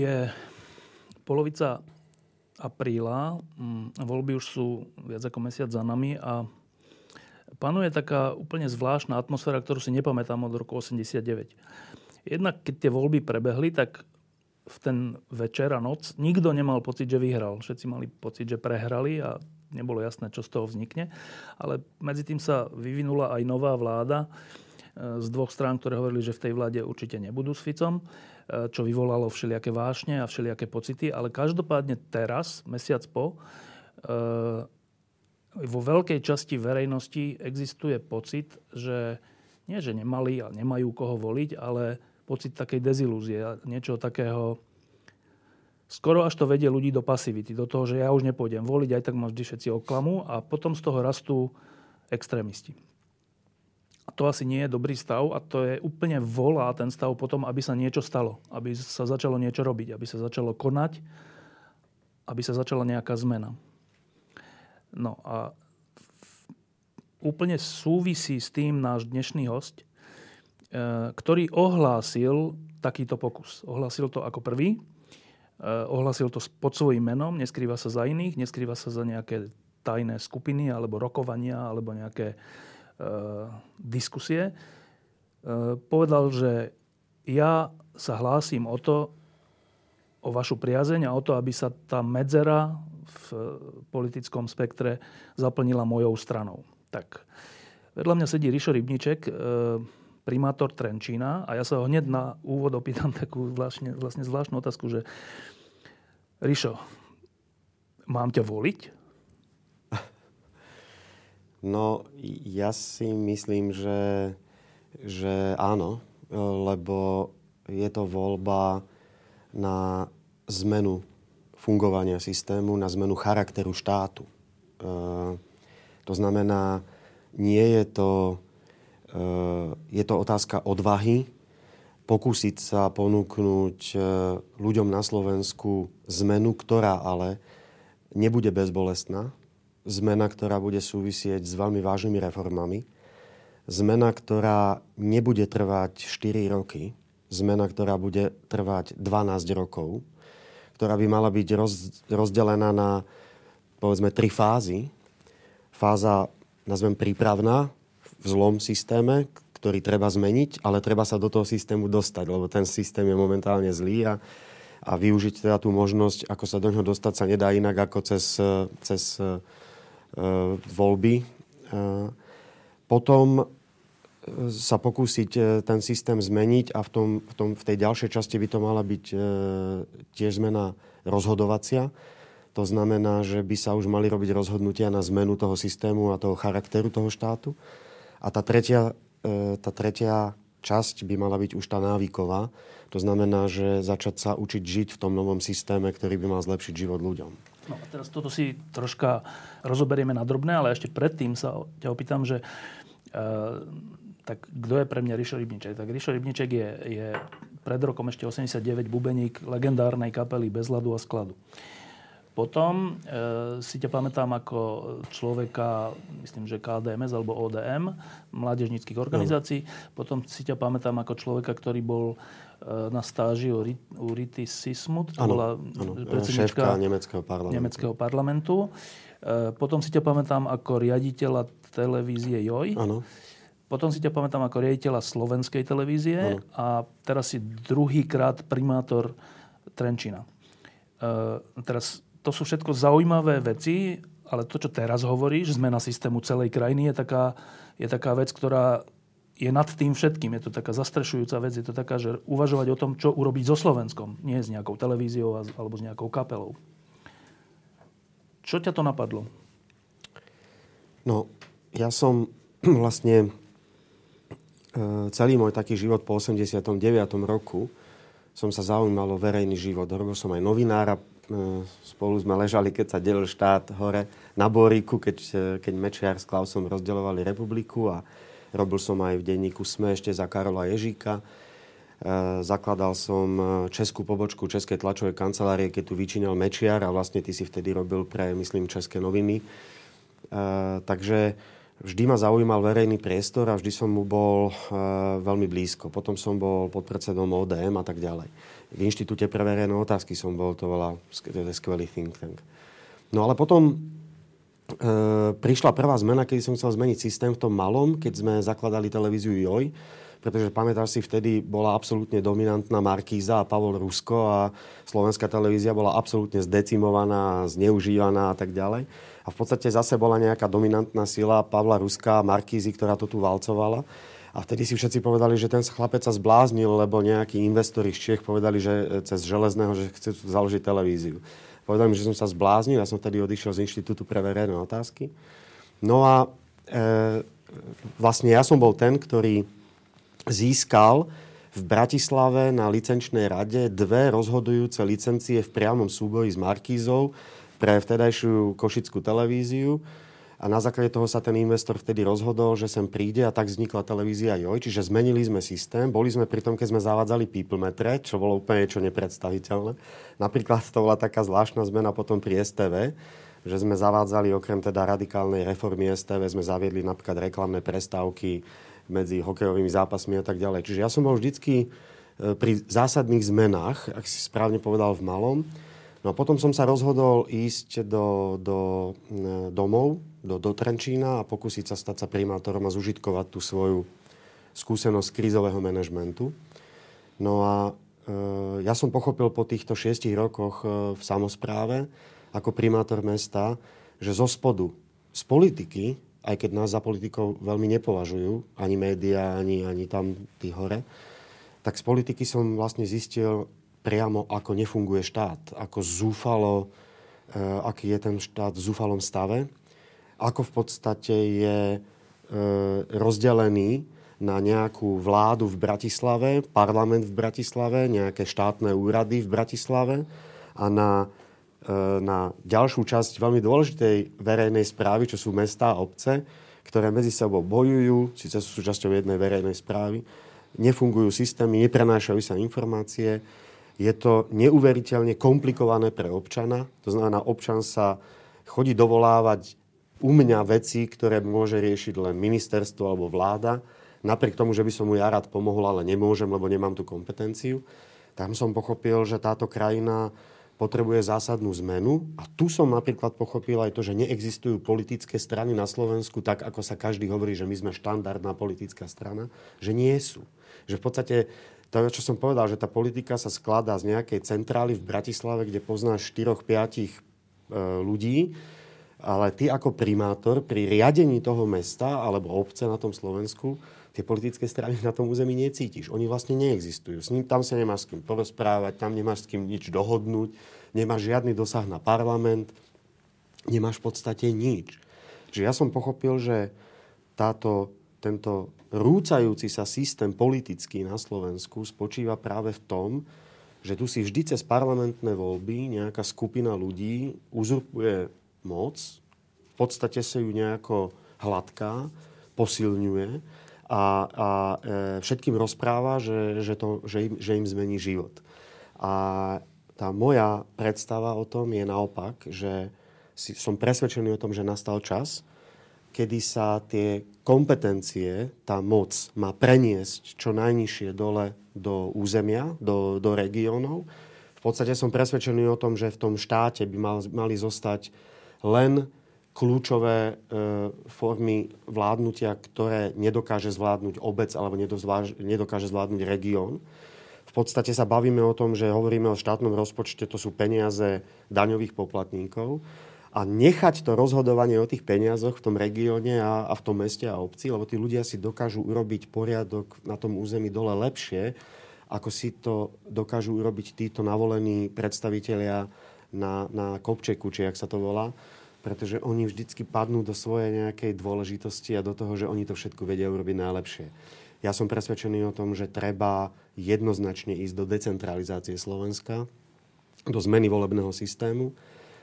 Je polovica apríla. Mm, voľby už sú viac ako mesiac za nami a panuje taká úplne zvláštna atmosféra, ktorú si nepamätám od roku 89. Jednak keď tie voľby prebehli, tak v ten večer a noc nikto nemal pocit, že vyhral. Všetci mali pocit, že prehrali a nebolo jasné, čo z toho vznikne. Ale medzi tým sa vyvinula aj nová vláda e, z dvoch strán, ktoré hovorili, že v tej vláde určite nebudú s Ficom. Eh, čo vyvolalo všelijaké vášne a všelijaké pocity. Ale každopádne teraz, mesiac po, eh, vo veľkej časti verejnosti existuje pocit, že nie, že nemali a nemajú koho voliť, ale pocit takej dezilúzie, niečo takého, skoro až to vedie ľudí do pasivity, do toho, že ja už nepôjdem voliť, aj tak ma vždy všetci oklamú a potom z toho rastú extrémisti to asi nie je dobrý stav a to je úplne volá ten stav potom, aby sa niečo stalo. Aby sa začalo niečo robiť, aby sa začalo konať, aby sa začala nejaká zmena. No a úplne súvisí s tým náš dnešný host, e, ktorý ohlásil takýto pokus. Ohlásil to ako prvý, e, ohlásil to pod svojím menom, neskrýva sa za iných, neskrýva sa za nejaké tajné skupiny alebo rokovania alebo nejaké Eh, diskusie, eh, povedal, že ja sa hlásim o to, o vašu priazeň a o to, aby sa tá medzera v politickom spektre zaplnila mojou stranou. Tak, vedľa mňa sedí Rišo Rybníček, eh, primátor Trenčína a ja sa ho hneď na úvod opýtam takú vlastne, vlastne zvláštnu otázku, že Rišo, mám ťa voliť? No, ja si myslím, že, že áno, lebo je to voľba na zmenu fungovania systému, na zmenu charakteru štátu. E, to znamená, nie je to, e, je to otázka odvahy, pokúsiť sa ponúknuť e, ľuďom na Slovensku zmenu, ktorá ale nebude bezbolestná, zmena, ktorá bude súvisieť s veľmi vážnymi reformami. Zmena, ktorá nebude trvať 4 roky. Zmena, ktorá bude trvať 12 rokov. Ktorá by mala byť roz, rozdelená na povedzme tri fázy. Fáza, nazvem prípravná, v zlom systéme, ktorý treba zmeniť, ale treba sa do toho systému dostať, lebo ten systém je momentálne zlý a, a využiť teda tú možnosť, ako sa do ňoho dostať, sa nedá inak ako cez, cez voľby. E, potom e, sa pokúsiť ten systém zmeniť a v, tom, v, tom, v tej ďalšej časti by to mala byť tiež zmena rozhodovacia. To znamená, že by sa už mali robiť rozhodnutia na zmenu toho systému a toho charakteru toho štátu. A tá tretia, tá tretia časť by mala byť už tá návyková. To znamená, že začať sa učiť žiť v tom novom systéme, ktorý by mal zlepšiť život ľuďom. No a teraz toto si troška rozoberieme na drobné, ale ešte predtým sa ťa opýtam, že e, tak kto je pre mňa Rišo Rybníček? Tak Rišo Rybníček je, je pred rokom ešte 89 bubeník legendárnej kapely Bez ľadu a skladu. Potom e, si ťa pamätám ako človeka, myslím, že KDMS alebo ODM, mládežnických organizácií. No. Potom si ťa pamätám ako človeka, ktorý bol na stáži u, Rity Sismut, to ano, bola predsednička nemeckého parlamentu. nemeckého parlamentu. E, potom si ťa pamätám ako riaditeľa televízie JOJ. Ano. Potom si ťa pamätám ako riaditeľa slovenskej televízie ano. a teraz si druhýkrát primátor Trenčina. E, teraz to sú všetko zaujímavé veci, ale to, čo teraz hovoríš, zmena systému celej krajiny, je taká, je taká vec, ktorá je nad tým všetkým. Je to taká zastrešujúca vec, je to taká, že uvažovať o tom, čo urobiť so Slovenskom, nie s nejakou televíziou alebo s nejakou kapelou. Čo ťa to napadlo? No, ja som vlastne e, celý môj taký život po 89. roku som sa zaujímal o verejný život. Robil som aj novinára, e, spolu sme ležali, keď sa delil štát hore na Boríku, keď, e, keď Mečiar s Klausom rozdeľovali republiku a robil som aj v denníku SME ešte za Karola Ježíka. Zakladal som českú pobočku Českej tlačovej kancelárie, keď tu vyčínal Mečiar a vlastne ty si vtedy robil pre, myslím, České noviny. Takže vždy ma zaujímal verejný priestor a vždy som mu bol e, veľmi blízko. Potom som bol podpredsedom ODM a tak ďalej. V Inštitúte pre verejné otázky som bol, to bola skvelý think tank. No ale potom e, prišla prvá zmena, keď som chcel zmeniť systém v tom malom, keď sme zakladali televíziu JOJ, pretože pamätáš si, vtedy bola absolútne dominantná Markíza a Pavol Rusko a slovenská televízia bola absolútne zdecimovaná, zneužívaná a tak ďalej. A v podstate zase bola nejaká dominantná sila Pavla Ruska, Markízy, ktorá to tu valcovala. A vtedy si všetci povedali, že ten chlapec sa zbláznil, lebo nejakí investori z Čiech povedali, že e, cez Železného, že chce tu založiť televíziu. Povedali mi, že som sa zbláznil, ja som vtedy odišiel z Inštitútu pre verejné otázky. No a e, vlastne ja som bol ten, ktorý získal v Bratislave na licenčnej rade dve rozhodujúce licencie v priamom súboji s Markízou pre vtedajšiu košickú televíziu. A na základe toho sa ten investor vtedy rozhodol, že sem príde a tak vznikla televízia JOJ. Čiže zmenili sme systém. Boli sme pri tom, keď sme zavádzali people čo bolo úplne niečo nepredstaviteľné. Napríklad to bola taká zvláštna zmena potom pri STV, že sme zavádzali okrem teda radikálnej reformy STV, sme zaviedli napríklad reklamné prestávky medzi hokejovými zápasmi a tak ďalej. Čiže ja som bol vždycky e, pri zásadných zmenách, ak si správne povedal v malom, No a potom som sa rozhodol ísť do, do domov, do, do Trenčína a pokúsiť sa stať sa primátorom a zužitkovať tú svoju skúsenosť krízového manažmentu. No a e, ja som pochopil po týchto šiestich rokoch e, v samozpráve ako primátor mesta, že zo spodu, z politiky, aj keď nás za politikov veľmi nepovažujú, ani médiá, ani, ani tam tí hore, tak z politiky som vlastne zistil, priamo, ako nefunguje štát, ako zúfalo, e, aký je ten štát v zúfalom stave, ako v podstate je e, rozdelený na nejakú vládu v Bratislave, parlament v Bratislave, nejaké štátne úrady v Bratislave a na, e, na ďalšiu časť veľmi dôležitej verejnej správy, čo sú mestá a obce, ktoré medzi sebou bojujú, síce sú súčasťou jednej verejnej správy, nefungujú systémy, neprenášajú sa informácie, je to neuveriteľne komplikované pre občana. To znamená, občan sa chodí dovolávať u mňa veci, ktoré môže riešiť len ministerstvo alebo vláda. Napriek tomu, že by som mu ja rád pomohol, ale nemôžem, lebo nemám tú kompetenciu. Tam som pochopil, že táto krajina potrebuje zásadnú zmenu. A tu som napríklad pochopil aj to, že neexistujú politické strany na Slovensku tak, ako sa každý hovorí, že my sme štandardná politická strana, že nie sú. Že v podstate to, čo som povedal, že tá politika sa skladá z nejakej centrály v Bratislave, kde poznáš 4-5 e, ľudí, ale ty ako primátor pri riadení toho mesta alebo obce na tom Slovensku tie politické strany na tom území necítiš. Oni vlastne neexistujú. S ním tam sa nemáš s kým porozprávať, tam nemáš s kým nič dohodnúť, nemáš žiadny dosah na parlament, nemáš v podstate nič. Čiže ja som pochopil, že táto, tento rúcajúci sa systém politický na Slovensku spočíva práve v tom, že tu si vždy cez parlamentné voľby nejaká skupina ľudí uzurpuje moc, v podstate sa ju nejako hladká, posilňuje a, a e, všetkým rozpráva, že, že, to, že, im, že im zmení život. A tá moja predstava o tom je naopak, že si, som presvedčený o tom, že nastal čas, kedy sa tie kompetencie, tá moc má preniesť čo najnižšie dole do územia, do, do regiónov. V podstate som presvedčený o tom, že v tom štáte by mal, mali zostať len kľúčové e, formy vládnutia, ktoré nedokáže zvládnuť obec alebo nedokáže zvládnuť región. V podstate sa bavíme o tom, že hovoríme o štátnom rozpočte, to sú peniaze daňových poplatníkov a nechať to rozhodovanie o tých peniazoch v tom regióne a, a v tom meste a obci, lebo tí ľudia si dokážu urobiť poriadok na tom území dole lepšie, ako si to dokážu urobiť títo navolení predstavitelia na, na kopčeku, či jak sa to volá, pretože oni vždycky padnú do svojej nejakej dôležitosti a do toho, že oni to všetko vedia urobiť najlepšie. Ja som presvedčený o tom, že treba jednoznačne ísť do decentralizácie Slovenska, do zmeny volebného systému,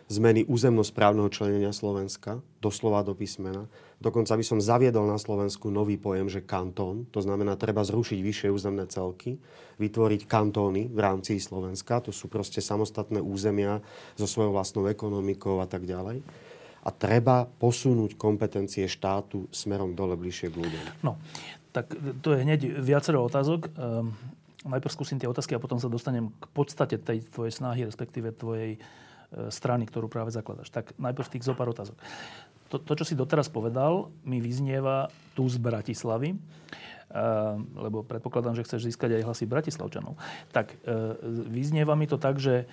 zmeny územnosprávneho členenia Slovenska, doslova do písmena. Dokonca by som zaviedol na Slovensku nový pojem, že kantón. To znamená, treba zrušiť vyššie územné celky, vytvoriť kantóny v rámci Slovenska. To sú proste samostatné územia so svojou vlastnou ekonomikou a tak ďalej a treba posunúť kompetencie štátu smerom dole bližšie k ľuďom. No, tak to je hneď viacero otázok. Um, najprv skúsim tie otázky a potom sa dostanem k podstate tej tvojej snahy, respektíve tvojej strany, ktorú práve zakladaš. Tak najprv tých zo pár otázok. To, to, čo si doteraz povedal, mi vyznieva tu z Bratislavy, uh, lebo predpokladám, že chceš získať aj hlasy Bratislavčanov. Tak uh, vyznieva mi to tak, že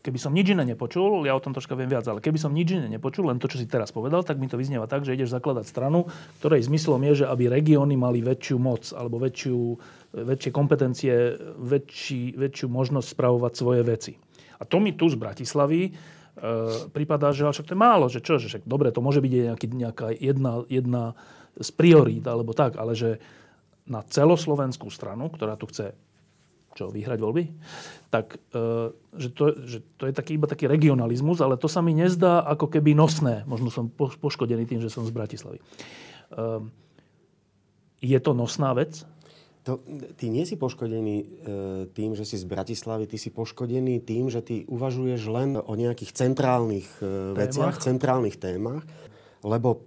keby som nič iné nepočul, ja o tom troška viem viac, ale keby som nič iné nepočul, len to, čo si teraz povedal, tak mi to vyznieva tak, že ideš zakladať stranu, ktorej zmyslom je, že aby regióny mali väčšiu moc alebo väčšiu, väčšie kompetencie, väčší, väčšiu možnosť spravovať svoje veci. A to mi tu z Bratislavy e, prípada, že však to je málo, že čo, že však dobre, to môže byť nejaký, nejaká jedna, jedna z priorít alebo tak, ale že na celoslovenskú stranu, ktorá tu chce čo, vyhrať voľby, tak e, že to, že to je taký, iba taký regionalizmus, ale to sa mi nezdá ako keby nosné. Možno som poškodený tým, že som z Bratislavy. E, je to nosná vec? To, ty nie si poškodený e, tým, že si z Bratislavy, ty si poškodený tým, že ty uvažuješ len o nejakých centrálnych e, veciach, centrálnych témach, lebo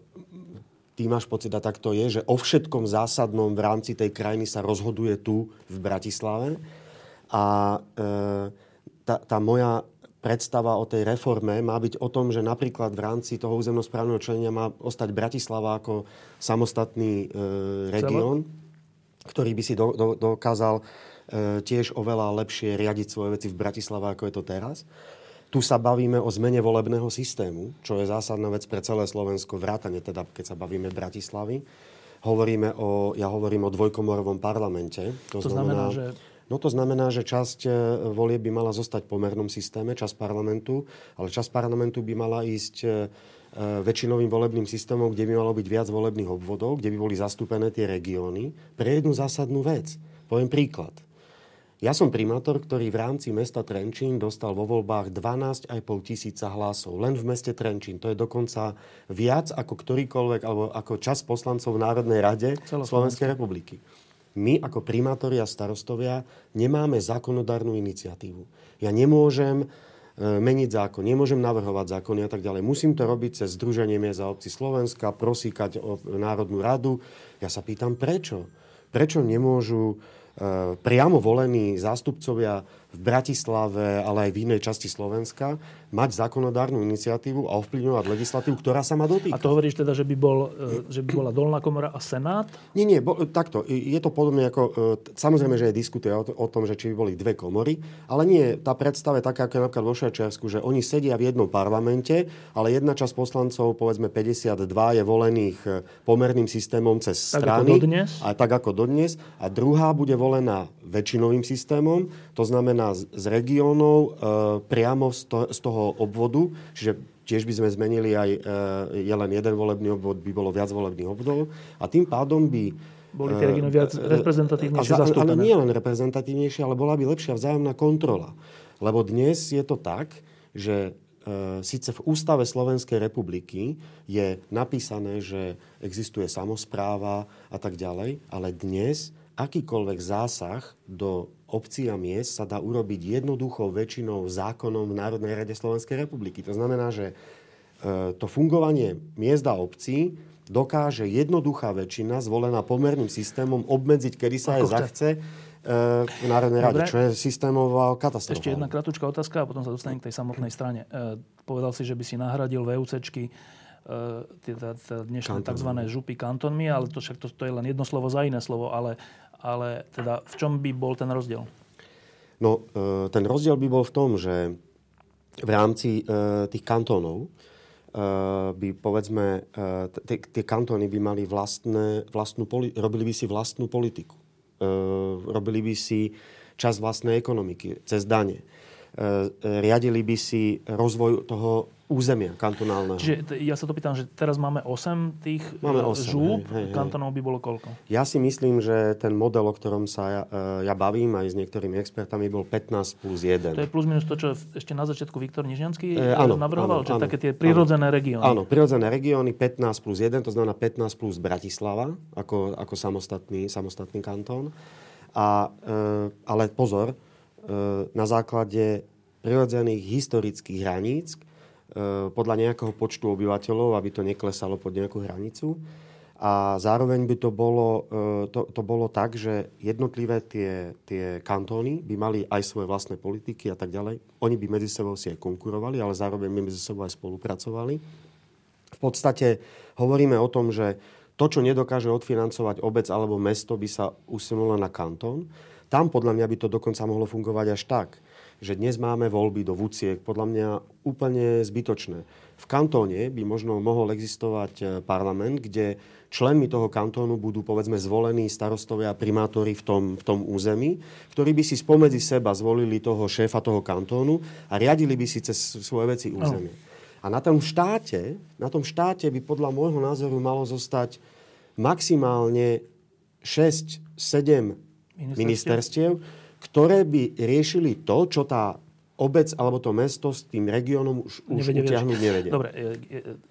ty máš pocit, a tak to je, že o všetkom zásadnom v rámci tej krajiny sa rozhoduje tu v Bratislave. A e, tá, tá moja predstava o tej reforme má byť o tom, že napríklad v rámci toho územnosprávneho členia má ostať Bratislava ako samostatný e, región, ktorý by si do, do, dokázal e, tiež oveľa lepšie riadiť svoje veci v Bratislave, ako je to teraz. Tu sa bavíme o zmene volebného systému, čo je zásadná vec pre celé Slovensko, vrátane teda, keď sa bavíme Bratislavy. Hovoríme o, ja hovorím o dvojkomorovom parlamente. To, to znamená, znamená, že... No to znamená, že časť e, volie by mala zostať v pomernom systéme, časť parlamentu, ale časť parlamentu by mala ísť e, väčšinovým volebným systémom, kde by malo byť viac volebných obvodov, kde by boli zastúpené tie regióny, pre jednu zásadnú vec. Poviem príklad. Ja som primátor, ktorý v rámci mesta Trenčín dostal vo voľbách 12,5 tisíca hlasov. Len v meste Trenčín. To je dokonca viac ako ktorýkoľvek, alebo ako čas poslancov v Národnej rade Slovenskej republiky. My ako primátori a starostovia nemáme zákonodárnu iniciatívu. Ja nemôžem e, meniť zákon, nemôžem navrhovať zákony a tak ďalej. Musím to robiť cez Združenie miest a obci Slovenska, prosíkať o Národnú radu. Ja sa pýtam, prečo? Prečo nemôžu E, priamo volení zástupcovia v Bratislave, ale aj v inej časti Slovenska, mať zákonodárnu iniciatívu a ovplyvňovať legislatívu, ktorá sa má dotýkať. A to hovoríš teda, že by, bol, e, že by bola dolná komora a senát? Nie, nie, bo, takto. Je to podobne ako... E, samozrejme, že je diskutuje o, o tom, že či by boli dve komory, ale nie, tá predstava je taká, ako je napríklad vo Švajčiarsku, že oni sedia v jednom parlamente, ale jedna časť poslancov, povedzme 52, je volených e, pomerným systémom cez tak strany. Ako dodnes? A tak ako dodnes. A druhá bude volená väčšinovým systémom, to znamená z, regiónov e, priamo z, to, z toho obvodu, čiže tiež by sme zmenili aj, e, je len jeden volebný obvod, by bolo viac volebných obvodov a tým pádom by boli tie regióny viac e, reprezentatívnejšie zastúpené. Ale nie len reprezentatívnejšie, ale bola by lepšia vzájomná kontrola. Lebo dnes je to tak, že e, síce v ústave Slovenskej republiky je napísané, že existuje samozpráva a tak ďalej, ale dnes akýkoľvek zásah do obcí a miest sa dá urobiť jednoduchou väčšinou zákonom v Národnej rade Slovenskej republiky. To znamená, že e, to fungovanie miest a obcí dokáže jednoduchá väčšina zvolená pomerným systémom obmedziť, kedy sa aj zachce e, v Národnej rade, čo je systémová katastrofa. Ešte jedna kratučká otázka a potom sa dostanem k tej samotnej strane. E, povedal si, že by si nahradil VUCčky teda dnešné tzv. župy kantónmi, ale to však to, to je len jedno slovo za iné slovo, ale ale teda v čom by bol ten rozdiel? No, e, ten rozdiel by bol v tom, že v rámci e, tých kantónov e, by, povedzme, tie kantóny by mali vlastné, vlastnú, robili by si vlastnú politiku. Robili by si čas vlastnej ekonomiky cez dane. Riadili by si rozvoj toho územia kantonálneho. Čiže ja sa to pýtam, že teraz máme 8 tých máme 8, žúb, hej, hej, kantonov by bolo koľko? Ja si myslím, že ten model, o ktorom sa ja, e, ja bavím aj s niektorými expertami, bol 15 plus 1. To je plus minus to, čo ešte na začiatku Viktor Nižňanský e, áno, navrhoval, áno, že áno, také tie prirodzené regióny. Áno, prirodzené regióny 15 plus 1, to znamená 15 plus Bratislava, ako, ako samostatný, samostatný kantón. A, e, ale pozor, e, na základe prirodzených historických hraníc, E, podľa nejakého počtu obyvateľov, aby to neklesalo pod nejakú hranicu. A zároveň by to bolo, e, to, to bolo tak, že jednotlivé tie, tie kantóny by mali aj svoje vlastné politiky a tak ďalej. Oni by medzi sebou si aj konkurovali, ale zároveň by medzi sebou aj spolupracovali. V podstate hovoríme o tom, že to, čo nedokáže odfinancovať obec alebo mesto, by sa usunulo na kantón. Tam podľa mňa by to dokonca mohlo fungovať až tak, že dnes máme voľby do vúciek, podľa mňa úplne zbytočné. V kantóne by možno mohol existovať e, parlament, kde členmi toho kantónu budú povedzme zvolení starostovia a primátori v tom, v tom území, ktorí by si spomedzi seba zvolili toho šéfa toho kantónu a riadili by si cez svoje veci územie. A na tom štáte, na tom štáte by podľa môjho názoru malo zostať maximálne 6-7 ministerstiev, ministerstiev ktoré by riešili to, čo tá obec alebo to mesto s tým regiónom už, už nevedia utiahnuť nevedia. Dobre,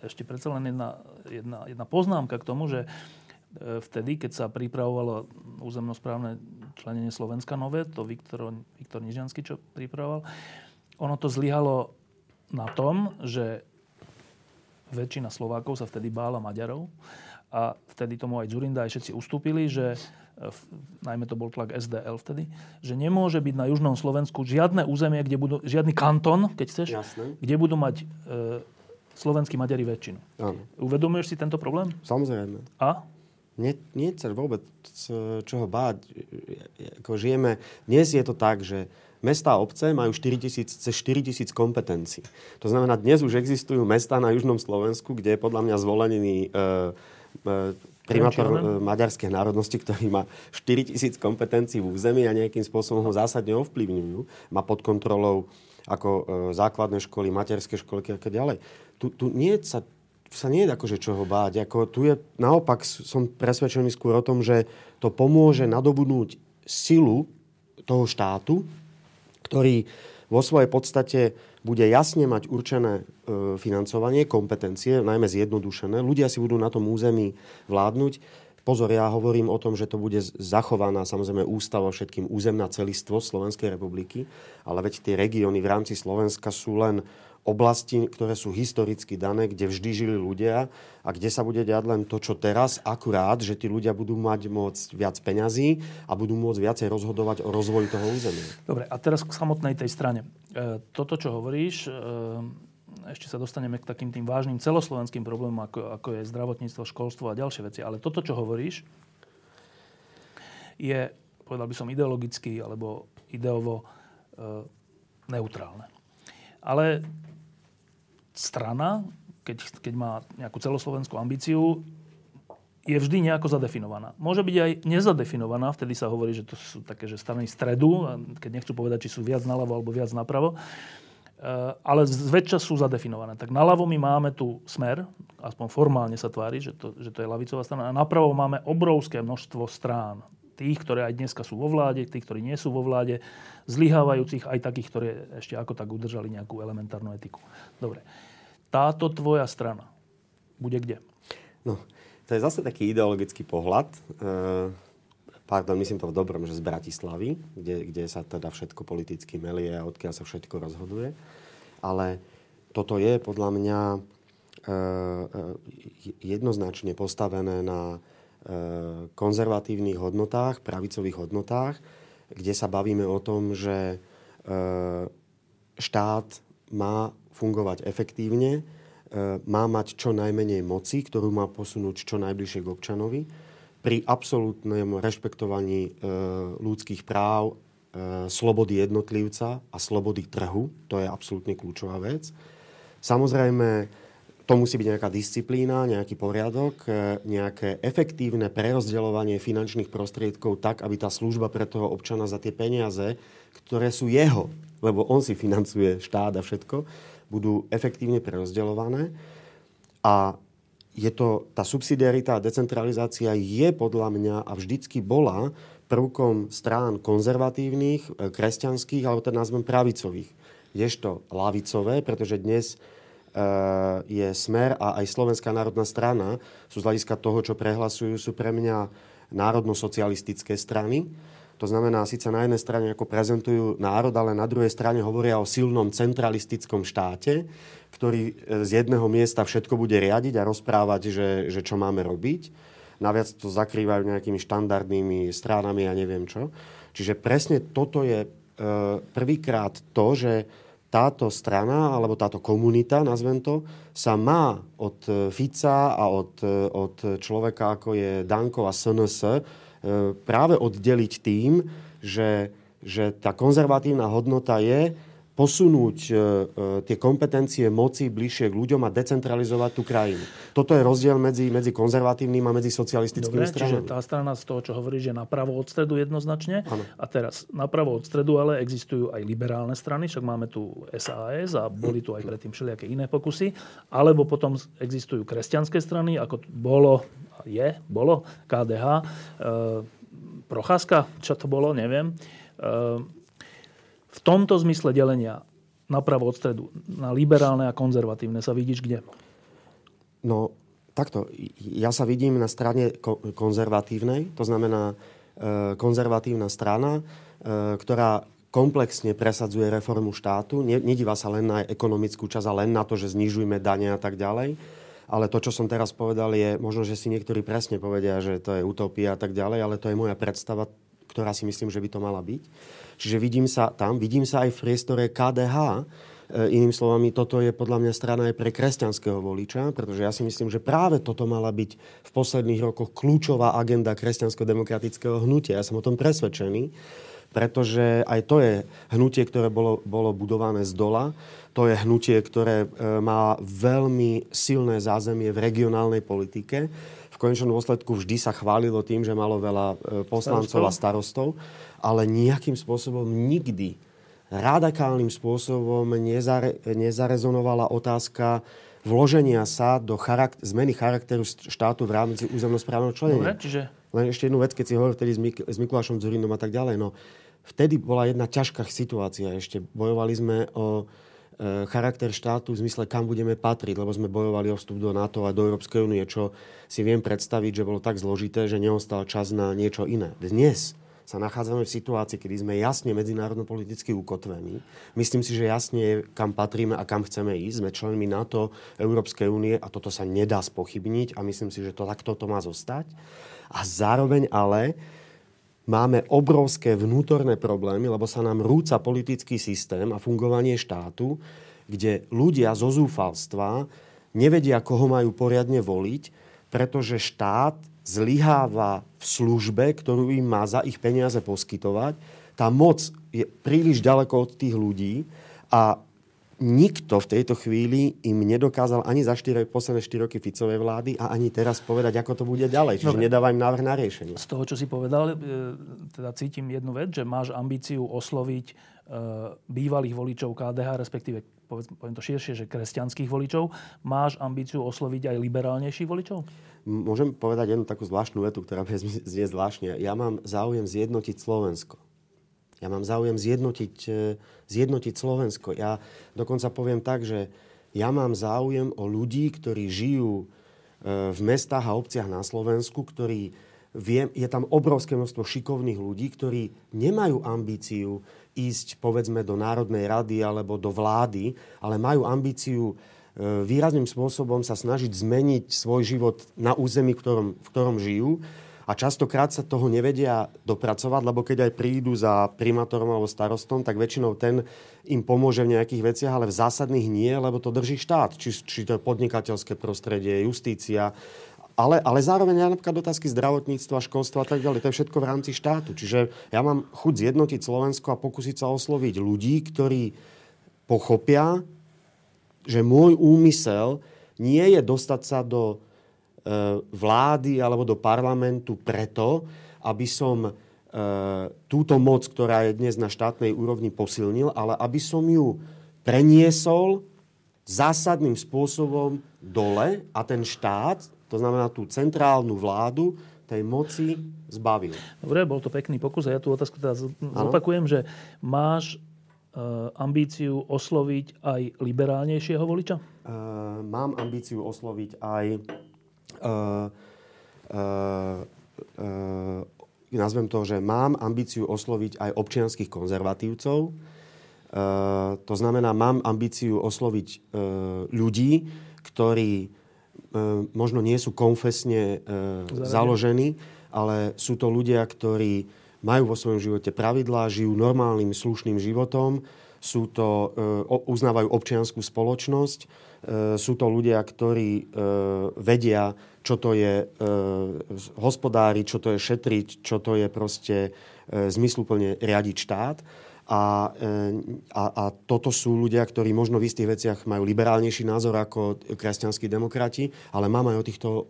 ešte predsa len jedna, jedna, jedna poznámka k tomu, že e, vtedy, keď sa pripravovalo územnosprávne členenie Slovenska nové, to Viktor, Viktor Nižiansky, čo pripravoval, ono to zlyhalo na tom, že väčšina Slovákov sa vtedy bála Maďarov a vtedy tomu aj Zurinda aj všetci ustúpili, že najmä to bol tlak SDL vtedy, že nemôže byť na južnom Slovensku žiadne územie, kde budú, žiadny kanton, keď chceš, Jasne. kde budú mať e, slovenskí Maďari väčšinu. Áno. Uvedomuješ si tento problém? Samozrejme. A? Nie, nie vôbec čoho báť. Ako žijeme, dnes je to tak, že mesta a obce majú 4 000, cez 4 tisíc kompetencií. To znamená, dnes už existujú mesta na južnom Slovensku, kde je podľa mňa zvolený e, e, primátor e, maďarskej národnosti, ktorý má 4 tisíc kompetencií v území a nejakým spôsobom ho zásadne ovplyvňujú. Má pod kontrolou ako e, základné školy, materské školy a tak ďalej. Tu, tu nie sa, sa nie je akože čoho báť. Ako, tu je, naopak som presvedčený skôr o tom, že to pomôže nadobudnúť silu toho štátu, ktorý vo svojej podstate bude jasne mať určené e, financovanie, kompetencie, najmä zjednodušené. Ľudia si budú na tom území vládnuť. Pozor, ja hovorím o tom, že to bude zachovaná samozrejme ústava všetkým územná celistvo Slovenskej republiky, ale veď tie regióny v rámci Slovenska sú len oblasti, ktoré sú historicky dané, kde vždy žili ľudia a kde sa bude diať len to, čo teraz, akurát, že tí ľudia budú mať môcť viac peňazí a budú môcť viacej rozhodovať o rozvoji toho územia. Dobre, a teraz k samotnej tej strane. E, toto, čo hovoríš, e, ešte sa dostaneme k takým tým vážnym celoslovenským problémom, ako, ako je zdravotníctvo, školstvo a ďalšie veci. Ale toto, čo hovoríš, je, povedal by som, ideologicky alebo ideovo e, neutrálne. Ale strana, keď, keď má nejakú celoslovenskú ambíciu, je vždy nejako zadefinovaná. Môže byť aj nezadefinovaná, vtedy sa hovorí, že to sú také, že strany stredu, keď nechcú povedať, či sú viac naľavo alebo viac napravo, ale zväčša sú zadefinované. Tak naľavo my máme tu smer, aspoň formálne sa tvári, že to, že to je lavicová strana, a napravo máme obrovské množstvo strán. Tých, ktoré aj dneska sú vo vláde, tých, ktorí nie sú vo vláde, zlyhávajúcich, aj takých, ktoré ešte ako tak udržali nejakú elementárnu etiku. Dobre táto tvoja strana bude kde? No, to je zase taký ideologický pohľad. E, pardon, myslím to v dobrom, že z Bratislavy, kde, kde sa teda všetko politicky melie a odkiaľ sa všetko rozhoduje. Ale toto je podľa mňa e, e, jednoznačne postavené na e, konzervatívnych hodnotách, pravicových hodnotách, kde sa bavíme o tom, že e, štát má fungovať efektívne, e, má mať čo najmenej moci, ktorú má posunúť čo najbližšie k občanovi, pri absolútnom rešpektovaní e, ľudských práv, e, slobody jednotlivca a slobody trhu. To je absolútne kľúčová vec. Samozrejme, to musí byť nejaká disciplína, nejaký poriadok, e, nejaké efektívne prerozdeľovanie finančných prostriedkov tak, aby tá služba pre toho občana za tie peniaze, ktoré sú jeho, lebo on si financuje štát a všetko, budú efektívne prerozdeľované. A je to, tá subsidiarita a decentralizácia je podľa mňa a vždycky bola prvkom strán konzervatívnych, e, kresťanských, alebo teda nazvem pravicových. Ježto lavicové, pretože dnes Eh, je Smer a aj Slovenská národná strana sú z hľadiska toho, čo prehlasujú, sú pre mňa národno-socialistické strany. To znamená, síce na jednej strane ako prezentujú národ, ale na druhej strane hovoria o silnom centralistickom štáte, ktorý eh, z jedného miesta všetko bude riadiť a rozprávať, že, že čo máme robiť. Naviac to zakrývajú nejakými štandardnými stránami a neviem čo. Čiže presne toto je e, prvýkrát to, že táto strana, alebo táto komunita, nazvem to, sa má od e, Fica a od, e, od človeka, ako je Danko a SNS, e, práve oddeliť tým, že, že tá konzervatívna hodnota je, posunúť e, e, tie kompetencie moci bližšie k ľuďom a decentralizovať tú krajinu. Toto je rozdiel medzi, medzi konzervatívnym a medzi socialistickými Dobre, stranami. Čiže tá strana z toho, čo hovorí, že napravo od stredu jednoznačne. Ano. A teraz napravo od stredu ale existujú aj liberálne strany, však máme tu SAS a boli tu aj predtým všelijaké iné pokusy. Alebo potom existujú kresťanské strany, ako bolo, je, bolo KDH, e, Procházka, čo to bolo, neviem. E, v tomto zmysle delenia napravo od stredu, na liberálne a konzervatívne sa vidíš kde? No, takto. Ja sa vidím na strane konzervatívnej, to znamená e, konzervatívna strana, e, ktorá komplexne presadzuje reformu štátu. Nedíva sa len na ekonomickú časť a len na to, že znižujme dane a tak ďalej. Ale to, čo som teraz povedal, je možno, že si niektorí presne povedia, že to je utopia a tak ďalej, ale to je moja predstava, ktorá si myslím, že by to mala byť. Čiže vidím sa tam, vidím sa aj v priestore KDH. E, inými slovami, toto je podľa mňa strana aj pre kresťanského voliča, pretože ja si myslím, že práve toto mala byť v posledných rokoch kľúčová agenda kresťansko-demokratického hnutia. Ja som o tom presvedčený, pretože aj to je hnutie, ktoré bolo, bolo budované z dola. To je hnutie, ktoré e, má veľmi silné zázemie v regionálnej politike konečnom dôsledku vždy sa chválilo tým, že malo veľa e, poslancov a starostov, ale nejakým spôsobom nikdy radikálnym spôsobom nezare, nezarezonovala otázka vloženia sa do charakter, zmeny charakteru štátu v rámci územnosprávneho členenia. Dobre, čiže... Len ešte jednu vec, keď si hovoril vtedy s, Mik- s Mikulášom Zurinom a tak ďalej. No, vtedy bola jedna ťažká situácia ešte. Bojovali sme o charakter štátu v zmysle, kam budeme patriť, lebo sme bojovali o vstup do NATO a do Európskej únie, čo si viem predstaviť, že bolo tak zložité, že neostal čas na niečo iné. Dnes sa nachádzame v situácii, kedy sme jasne medzinárodno-politicky ukotvení. Myslím si, že jasne kam patríme a kam chceme ísť. Sme členmi NATO, Európskej únie a toto sa nedá spochybniť a myslím si, že to takto to má zostať. A zároveň ale máme obrovské vnútorné problémy, lebo sa nám rúca politický systém a fungovanie štátu, kde ľudia zo zúfalstva nevedia, koho majú poriadne voliť, pretože štát zlyháva v službe, ktorú im má za ich peniaze poskytovať. Tá moc je príliš ďaleko od tých ľudí a nikto v tejto chvíli im nedokázal ani za 4, posledné 4 roky Ficovej vlády a ani teraz povedať, ako to bude ďalej. Čiže Dobre. nedáva im návrh na riešenie. Z toho, čo si povedal, e, teda cítim jednu vec, že máš ambíciu osloviť e, bývalých voličov KDH, respektíve poviem to širšie, že kresťanských voličov. Máš ambíciu osloviť aj liberálnejších voličov? Môžem povedať jednu takú zvláštnu vetu, ktorá znie zvláštne. Ja mám záujem zjednotiť Slovensko. Ja mám záujem zjednotiť, e, zjednotiť Slovensko. Ja dokonca poviem tak, že ja mám záujem o ľudí, ktorí žijú e, v mestách a obciach na Slovensku, ktorí viem, je tam obrovské množstvo šikovných ľudí, ktorí nemajú ambíciu ísť povedzme do Národnej rady alebo do vlády, ale majú ambíciu e, výrazným spôsobom sa snažiť zmeniť svoj život na území, v ktorom, v ktorom žijú a častokrát sa toho nevedia dopracovať, lebo keď aj prídu za primátorom alebo starostom, tak väčšinou ten im pomôže v nejakých veciach, ale v zásadných nie, lebo to drží štát. Či, či to je podnikateľské prostredie, justícia, ale, ale zároveň aj napríklad otázky zdravotníctva, školstva a tak ďalej. To je všetko v rámci štátu. Čiže ja mám chuť zjednotiť Slovensko a pokúsiť sa osloviť ľudí, ktorí pochopia, že môj úmysel nie je dostať sa do vlády alebo do parlamentu preto, aby som e, túto moc, ktorá je dnes na štátnej úrovni, posilnil, ale aby som ju preniesol zásadným spôsobom dole a ten štát, to znamená tú centrálnu vládu, tej moci zbavil. Dobre, bol to pekný pokus a ja tú otázku teda zopakujem, že máš uh, ambíciu osloviť aj liberálnejšieho voliča? Uh, mám ambíciu osloviť aj uh, uh, uh, nazvem to, že mám ambíciu osloviť aj občianských konzervatívcov. Uh, to znamená, mám ambíciu osloviť uh, ľudí, ktorí E, možno nie sú konfesne e, založení, ale sú to ľudia, ktorí majú vo svojom živote pravidlá, žijú normálnym, slušným životom, sú to, e, uznávajú občianskú spoločnosť, sú to ľudia, ktorí vedia, čo to je hospodári, čo to je šetriť, čo to je proste zmysluplne riadiť štát. A, e, a, a toto sú ľudia, ktorí možno v istých veciach majú liberálnejší názor ako kresťanskí demokrati, ale mám aj o týchto e,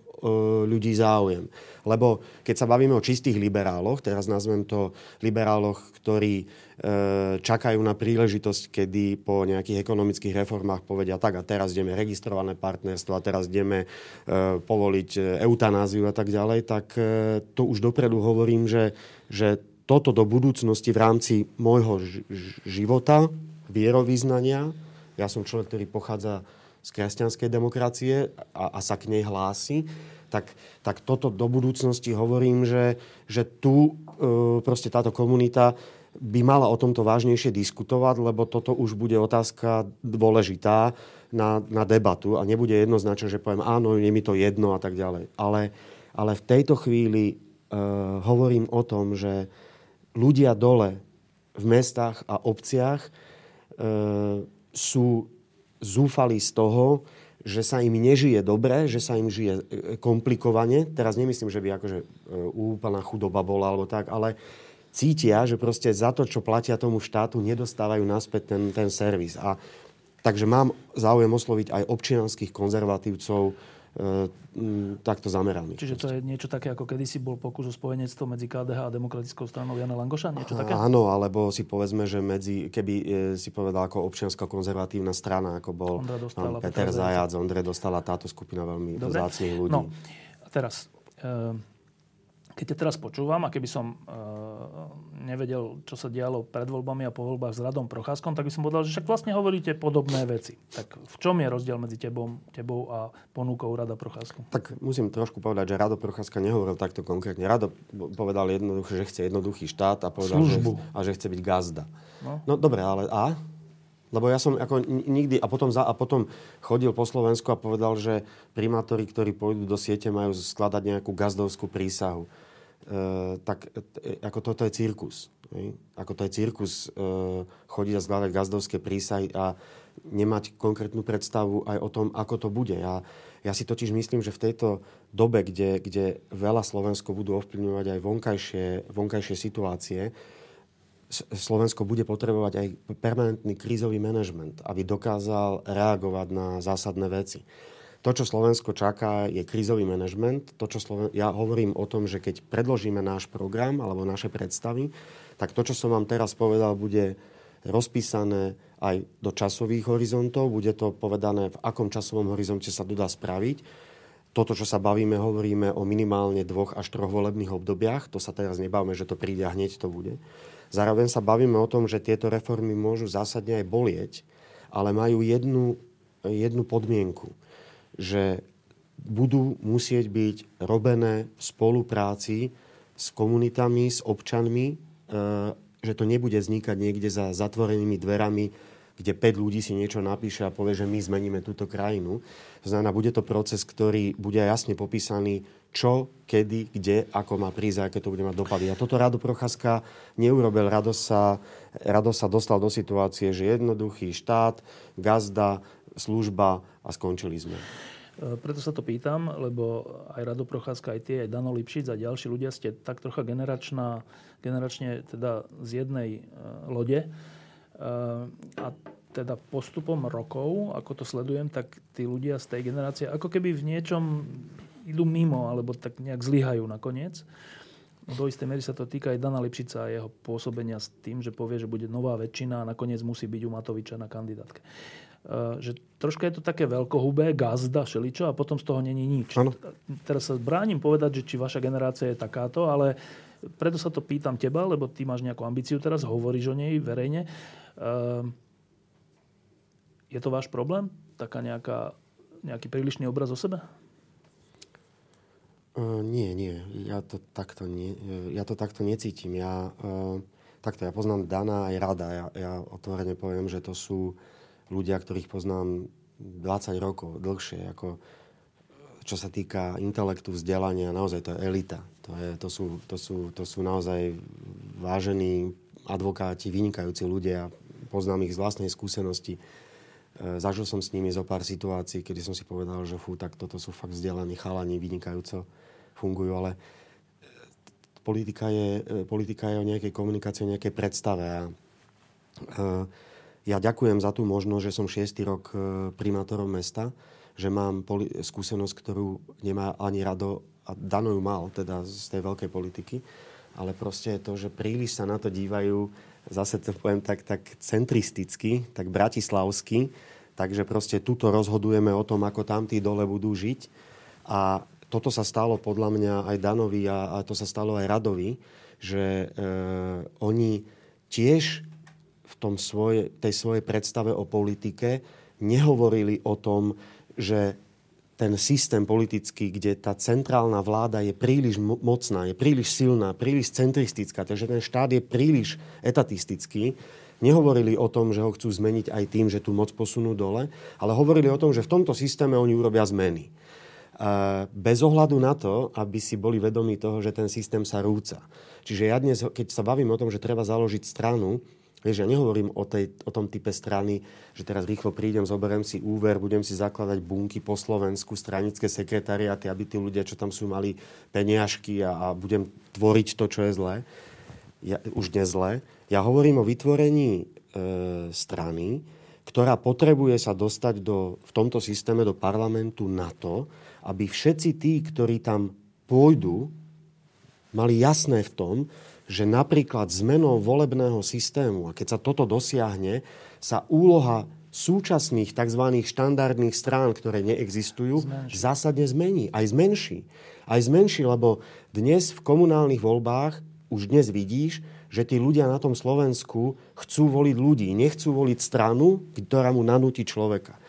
ľudí záujem. Lebo keď sa bavíme o čistých liberáloch, teraz nazvem to liberáloch, ktorí e, čakajú na príležitosť, kedy po nejakých ekonomických reformách povedia tak a teraz ideme registrované partnerstvo a teraz ideme povoliť eutanáziu a tak ďalej, tak to už dopredu hovorím, že, že toto do budúcnosti v rámci môjho života, vierovýznania. Ja som človek, ktorý pochádza z kresťanskej demokracie a, a sa k nej hlási. Tak, tak toto do budúcnosti hovorím, že, že tu e, proste táto komunita by mala o tomto vážnejšie diskutovať, lebo toto už bude otázka dôležitá na, na debatu a nebude jednoznačne, že poviem áno, je mi to jedno a tak ďalej. Ale, ale v tejto chvíli e, hovorím o tom, že, ľudia dole v mestách a obciach e, sú zúfali z toho, že sa im nežije dobre, že sa im žije e, komplikovane. Teraz nemyslím, že by akože e, úplná chudoba bola alebo tak, ale cítia, že proste za to, čo platia tomu štátu, nedostávajú naspäť ten, ten servis. A takže mám záujem osloviť aj občianských konzervatívcov, E, takto zameraný. Čiže to je niečo také, ako kedysi bol pokus o spojenectvo medzi KDH a demokratickou stranou Jana Langoša? Niečo také? Áno, alebo si povedzme, že medzi, keby e, si povedal ako občianská konzervatívna strana, ako bol dostala, Peter Zajac, Ondre dostala táto skupina veľmi vzácných ľudí. No, teraz, e, keď ťa teraz počúvam a keby som e, nevedel, čo sa dialo pred voľbami a po voľbách s Radom Procházkom, tak by som povedal, že však vlastne hovoríte podobné veci. Tak v čom je rozdiel medzi tebou, tebou a ponúkou Rada Procházku? Tak musím trošku povedať, že Rado Procházka nehovoril takto konkrétne. Rado povedal jednoduché, že chce jednoduchý štát a povedal, že, a že chce byť gazda. No, no dobre, ale a? Lebo ja som ako nikdy, a potom, za, a potom chodil po Slovensku a povedal, že primátori, ktorí pôjdu do siete, majú skladať nejakú gazdovskú prísahu. E, tak e, ako toto je cirkus. Ne? Ako to je cirkus e, chodiť a skladať gazdovské prísahy a nemať konkrétnu predstavu aj o tom, ako to bude. Ja, ja si totiž myslím, že v tejto dobe, kde, kde veľa Slovensko budú ovplyvňovať aj vonkajšie, vonkajšie situácie, Slovensko bude potrebovať aj permanentný krízový manažment, aby dokázal reagovať na zásadné veci. To, čo Slovensko čaká, je krízový manažment. To, čo Sloven... Ja hovorím o tom, že keď predložíme náš program alebo naše predstavy, tak to, čo som vám teraz povedal, bude rozpísané aj do časových horizontov. Bude to povedané, v akom časovom horizonte sa to dá spraviť. Toto, čo sa bavíme, hovoríme o minimálne dvoch až troch volebných obdobiach. To sa teraz nebavíme, že to príde a hneď to bude. Zároveň sa bavíme o tom, že tieto reformy môžu zásadne aj bolieť, ale majú jednu, jednu podmienku, že budú musieť byť robené v spolupráci s komunitami, s občanmi, e, že to nebude vznikať niekde za zatvorenými dverami, kde 5 ľudí si niečo napíše a povie, že my zmeníme túto krajinu. To znamená, bude to proces, ktorý bude jasne popísaný čo, kedy, kde, ako má prísť a aké to bude mať dopady. A toto Rado Procházka neurobil. Rado sa, Rado sa dostal do situácie, že jednoduchý štát, gazda, služba a skončili sme. E, preto sa to pýtam, lebo aj Rado Procházka, aj tie, aj Dano Lipšic a ďalší ľudia ste tak trocha generačná, generačne teda z jednej uh, lode. Uh, a teda postupom rokov, ako to sledujem, tak tí ľudia z tej generácie ako keby v niečom idú mimo, alebo tak nejak zlyhajú nakoniec. Do istej miery sa to týka aj Dana Lipšica a jeho pôsobenia s tým, že povie, že bude nová väčšina a nakoniec musí byť u Matoviča na kandidátke. Uh, že troška je to také veľkohubé, gazda, šeličo a potom z toho není nič. Ano. Teraz sa bránim povedať, že či vaša generácia je takáto, ale preto sa to pýtam teba, lebo ty máš nejakú ambíciu teraz, hovoríš o nej verejne. Uh, je to váš problém? Taká nejaká, nejaký prílišný obraz o sebe? Uh, nie, nie. Ja to takto, nie, ja to takto necítim. Ja, uh, takto, ja poznám Dana aj Rada. Ja, ja otvorene poviem, že to sú ľudia, ktorých poznám 20 rokov, dlhšie. Ako, čo sa týka intelektu, vzdelania, naozaj to je elita. To, je, to, sú, to, sú, to sú naozaj vážení advokáti, vynikajúci ľudia. Poznám ich z vlastnej skúsenosti. E, zažil som s nimi zo pár situácií, kedy som si povedal, že fú, tak toto sú fakt vzdelaní chalani, vynikajúco fungujú, ale e, politika je, e, politika je o nejakej komunikácii, o nejakej predstave. A, ja ďakujem za tú možnosť, že som šiestý rok primátorom mesta, že mám poli- skúsenosť, ktorú nemá ani Rado, a Dano ju mal, teda z tej veľkej politiky, ale proste je to, že príliš sa na to dívajú, zase to poviem tak, tak centristicky, tak bratislavsky, takže proste tuto rozhodujeme o tom, ako tam tí dole budú žiť. A toto sa stalo podľa mňa aj Danovi a, a to sa stalo aj Radovi, že e, oni tiež v tom svoje, tej svojej predstave o politike nehovorili o tom, že ten systém politický, kde tá centrálna vláda je príliš mocná, je príliš silná, príliš centristická, takže ten štát je príliš etatistický, nehovorili o tom, že ho chcú zmeniť aj tým, že tú moc posunú dole, ale hovorili o tom, že v tomto systéme oni urobia zmeny bez ohľadu na to, aby si boli vedomí toho, že ten systém sa rúca. Čiže ja dnes, keď sa bavím o tom, že treba založiť stranu, vieš, ja nehovorím o, tej, o tom type strany, že teraz rýchlo prídem, zoberiem si úver, budem si zakladať bunky po Slovensku, stranické sekretariaty, aby tí ľudia, čo tam sú, mali peniažky a, a budem tvoriť to, čo je zlé. Ja, už dnes zlé. Ja hovorím o vytvorení e, strany, ktorá potrebuje sa dostať do, v tomto systéme do parlamentu na to, aby všetci tí, ktorí tam pôjdu, mali jasné v tom, že napríklad zmenou volebného systému, a keď sa toto dosiahne, sa úloha súčasných tzv. štandardných strán, ktoré neexistujú, zmenší. zásadne zmení. Aj zmenší. Aj zmenší, lebo dnes v komunálnych voľbách už dnes vidíš, že tí ľudia na tom Slovensku chcú voliť ľudí, nechcú voliť stranu, ktorá mu nanúti človeka.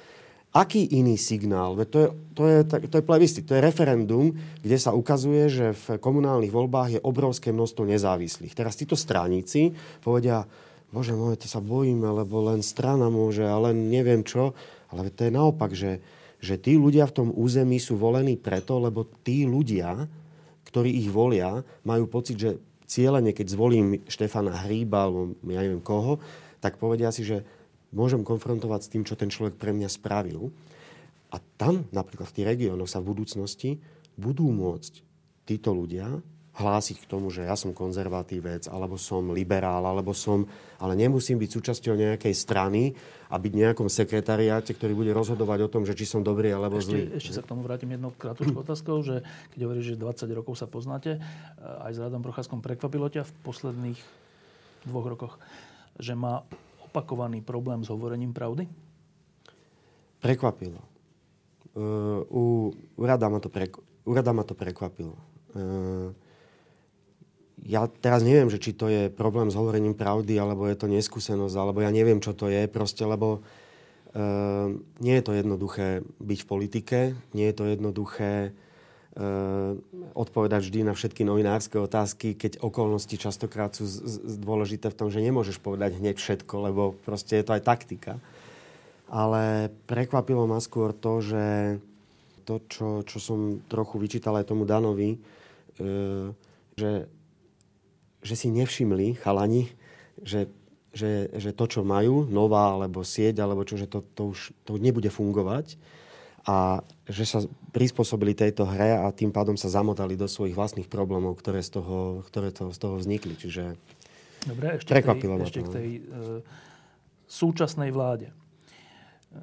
Aký iný signál? To je, to je, to je plebiscit, to je referendum, kde sa ukazuje, že v komunálnych voľbách je obrovské množstvo nezávislých. Teraz títo straníci povedia, bože môj, to sa bojíme, lebo len strana môže, ale neviem čo. Ale to je naopak, že, že tí ľudia v tom území sú volení preto, lebo tí ľudia, ktorí ich volia, majú pocit, že cieľene, keď zvolím Štefana Hríba alebo ja neviem koho, tak povedia si, že môžem konfrontovať s tým, čo ten človek pre mňa spravil. A tam, napríklad v tých regiónoch, sa v budúcnosti budú môcť títo ľudia hlásiť k tomu, že ja som konzervatívec, alebo som liberál, alebo som... Ale nemusím byť súčasťou nejakej strany a byť v nejakom sekretariáte, ktorý bude rozhodovať o tom, že či som dobrý alebo ešte, zlý. Ešte sa k tomu vrátim jednou krátkou otázkou, že keď hovoríš, že 20 rokov sa poznáte, aj s Radom Procházkom prekvapilo ťa v posledných dvoch rokoch, že má opakovaný problém s hovorením pravdy? Prekvapilo. Uh, u, u, Rada ma to prek, u Rada ma to prekvapilo. Uh, ja teraz neviem, že či to je problém s hovorením pravdy, alebo je to neskúsenosť, alebo ja neviem, čo to je, proste, lebo uh, nie je to jednoduché byť v politike, nie je to jednoduché odpovedať vždy na všetky novinárske otázky, keď okolnosti častokrát sú z, z, dôležité v tom, že nemôžeš povedať hneď všetko, lebo proste je to aj taktika. Ale prekvapilo ma skôr to, že to, čo, čo som trochu vyčítal aj tomu Danovi, uh, že, že si nevšimli chalani, že, že, že to, čo majú, nová alebo sieť, alebo čo, že to, to už to nebude fungovať a že sa prispôsobili tejto hre a tým pádom sa zamotali do svojich vlastných problémov, ktoré z toho, ktoré to, z toho vznikli. Čiže Dobre, ešte prekvapilo tej, ešte k no. tej e, súčasnej vláde.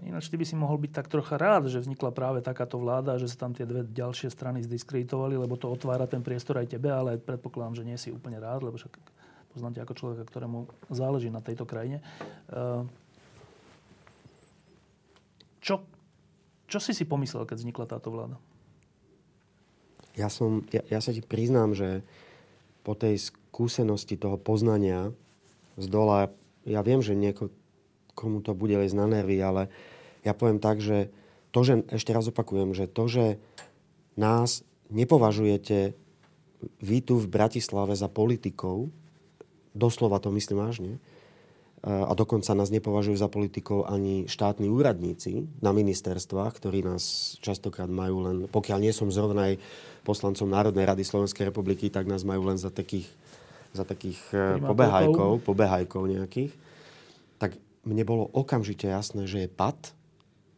Ináč ty by si mohol byť tak trocha rád, že vznikla práve takáto vláda, že sa tam tie dve ďalšie strany zdiskreditovali, lebo to otvára ten priestor aj tebe, ale predpokladám, že nie si úplne rád, lebo však poznám ťa ako človeka, ktorému záleží na tejto krajine. Eh, čo, čo si si pomyslel, keď vznikla táto vláda? Ja, som, ja, ja sa ti priznám, že po tej skúsenosti toho poznania z dola, ja viem, že nieko, komu to bude lesť na nervy, ale ja poviem tak, že to, že, ešte raz opakujem, že to, že nás nepovažujete vy tu v Bratislave za politikov, doslova to myslím vážne, a dokonca nás nepovažujú za politikov ani štátni úradníci na ministerstvách, ktorí nás častokrát majú len, pokiaľ nie som zrovna aj poslancom Národnej rady Slovenskej republiky, tak nás majú len za takých, za takých e, pobehajkov, pobehajkov nejakých. Tak mne bolo okamžite jasné, že je pad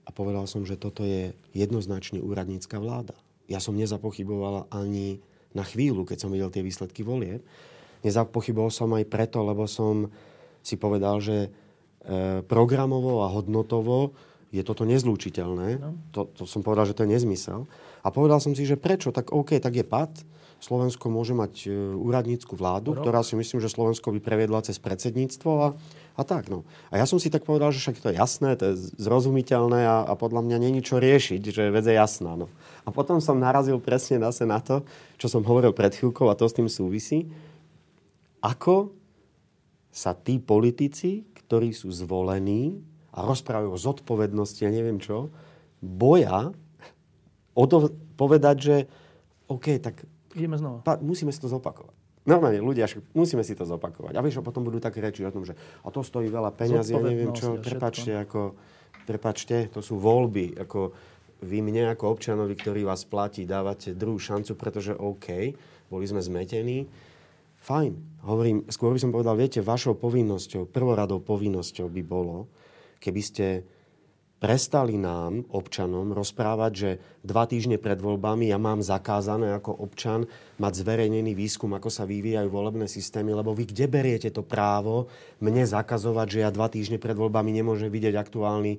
a povedal som, že toto je jednoznačne úradnícka vláda. Ja som nezapochybovala ani na chvíľu, keď som videl tie výsledky volie. Nezapochyboval som aj preto, lebo som si povedal, že e, programovo a hodnotovo je toto nezlúčiteľné. No. To, to som povedal, že to je nezmysel. A povedal som si, že prečo? Tak OK, tak je pad. Slovensko môže mať e, úradnícku vládu, Rok. ktorá si myslím, že Slovensko by previedla cez predsedníctvo a, a tak. No. A ja som si tak povedal, že však to je jasné, to je zrozumiteľné a, a podľa mňa není čo riešiť, že vec je jasná. No. A potom som narazil presne zase na to, čo som hovoril pred chvíľkou a to s tým súvisí. Ako sa tí politici, ktorí sú zvolení a rozprávajú o zodpovednosti a neviem čo, boja o to povedať, že OK, tak Ideme znova. Pa, musíme si to zopakovať. Normálne, ľudia, musíme si to zopakovať. A vieš, a potom budú také reči o tom, že a to stojí veľa peňazí, ja neviem čo, prepačte, ako, prepačte, to sú voľby, ako vy mne ako občanovi, ktorý vás platí, dávate druhú šancu, pretože OK, boli sme zmetení. Fajn. Hovorím, skôr by som povedal, viete, vašou povinnosťou, prvoradou povinnosťou by bolo, keby ste prestali nám, občanom, rozprávať, že dva týždne pred voľbami ja mám zakázané ako občan mať zverejnený výskum, ako sa vyvíjajú volebné systémy, lebo vy kde beriete to právo mne zakazovať, že ja dva týždne pred voľbami nemôžem vidieť aktuálny e,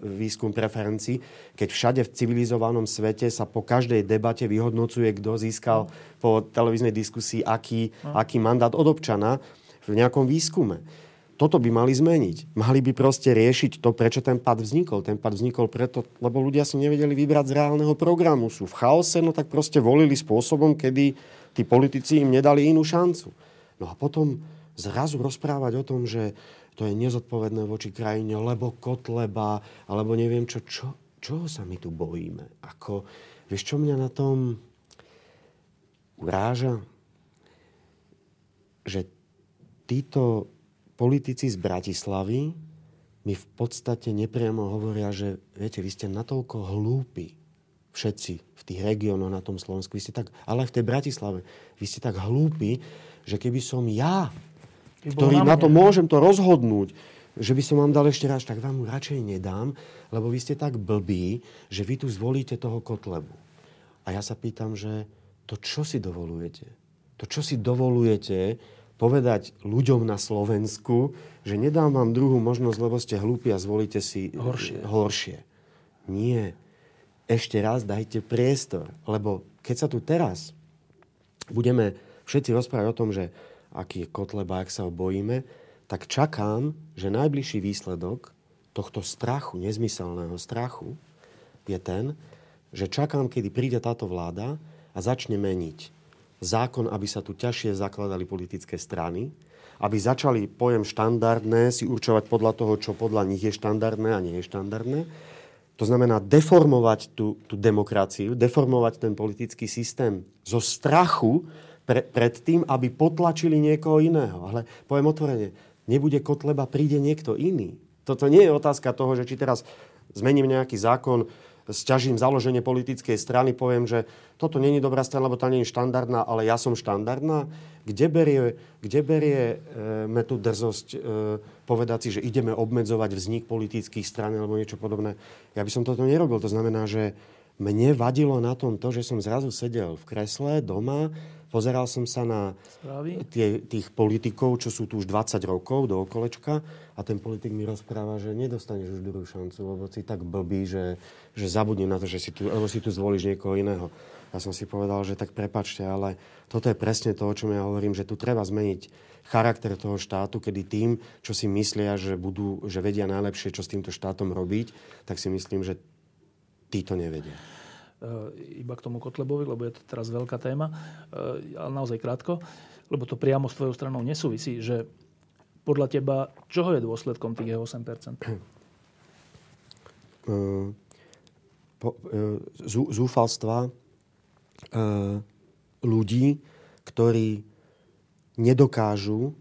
výskum preferencií, keď všade v civilizovanom svete sa po každej debate vyhodnocuje, kto získal po televíznej diskusii aký, aký mandát od občana v nejakom výskume. Toto by mali zmeniť. Mali by proste riešiť to, prečo ten pad vznikol. Ten pad vznikol preto, lebo ľudia si nevedeli vybrať z reálneho programu. Sú v chaose, no tak proste volili spôsobom, kedy tí politici im nedali inú šancu. No a potom zrazu rozprávať o tom, že to je nezodpovedné voči krajine, lebo Kotleba, alebo neviem čo, čo, čoho sa my tu bojíme? Ako, vieš, čo mňa na tom uráža? Že títo politici z Bratislavy mi v podstate nepriamo hovoria, že viete, vy ste natoľko hlúpi, všetci v tých regiónoch na tom Slovensku, vy ste tak, ale aj v tej Bratislave, vy ste tak hlúpi, že keby som ja, ktorý na, na to môžem to rozhodnúť, že by som vám dal ešte raz, tak vám mu radšej nedám, lebo vy ste tak blbí, že vy tu zvolíte toho Kotlebu. A ja sa pýtam, že to čo si dovolujete? To čo si dovolujete, povedať ľuďom na Slovensku, že nedám vám druhú možnosť, lebo ste hlúpi a zvolíte si horšie. horšie. Nie. Ešte raz dajte priestor, lebo keď sa tu teraz budeme všetci rozprávať o tom, že aký je Kotleba, ak sa ho bojíme, tak čakám, že najbližší výsledok tohto strachu, nezmyselného strachu, je ten, že čakám, kedy príde táto vláda a začne meniť zákon, aby sa tu ťažšie zakladali politické strany, aby začali pojem štandardné si určovať podľa toho, čo podľa nich je štandardné a nie je štandardné. To znamená deformovať tú, tú demokraciu, deformovať ten politický systém zo strachu pre, pred tým, aby potlačili niekoho iného. Ale poviem otvorene, nebude Kotleba, príde niekto iný. Toto nie je otázka toho, že či teraz zmením nejaký zákon, sťažím založenie politickej strany, poviem, že toto není dobrá strana, lebo tá je štandardná, ale ja som štandardná. Kde berie, kde berie e, tú drzosť e, povedať si, že ideme obmedzovať vznik politických strán alebo niečo podobné? Ja by som toto nerobil. To znamená, že Mne vadilo na tom to, že som zrazu sedel v kresle doma, pozeral som sa na tie, tých politikov, čo sú tu už 20 rokov do okolečka a ten politik mi rozpráva, že nedostaneš už druhú šancu, lebo si tak blbý, že, že zabudni na to, že si tu, lebo si tu zvolíš niekoho iného. Ja som si povedal, že tak prepačte, ale toto je presne to, o čom ja hovorím, že tu treba zmeniť charakter toho štátu, kedy tým, čo si myslia, že, budú, že vedia najlepšie, čo s týmto štátom robiť, tak si myslím, že tí to nevedia. E, iba k tomu Kotlebovi, lebo je to teraz veľká téma, e, ale naozaj krátko, lebo to priamo s tvojou stranou nesúvisí, že podľa teba, čoho je dôsledkom tých 8%? Uh, po, uh, zúfalstva uh, ľudí, ktorí nedokážu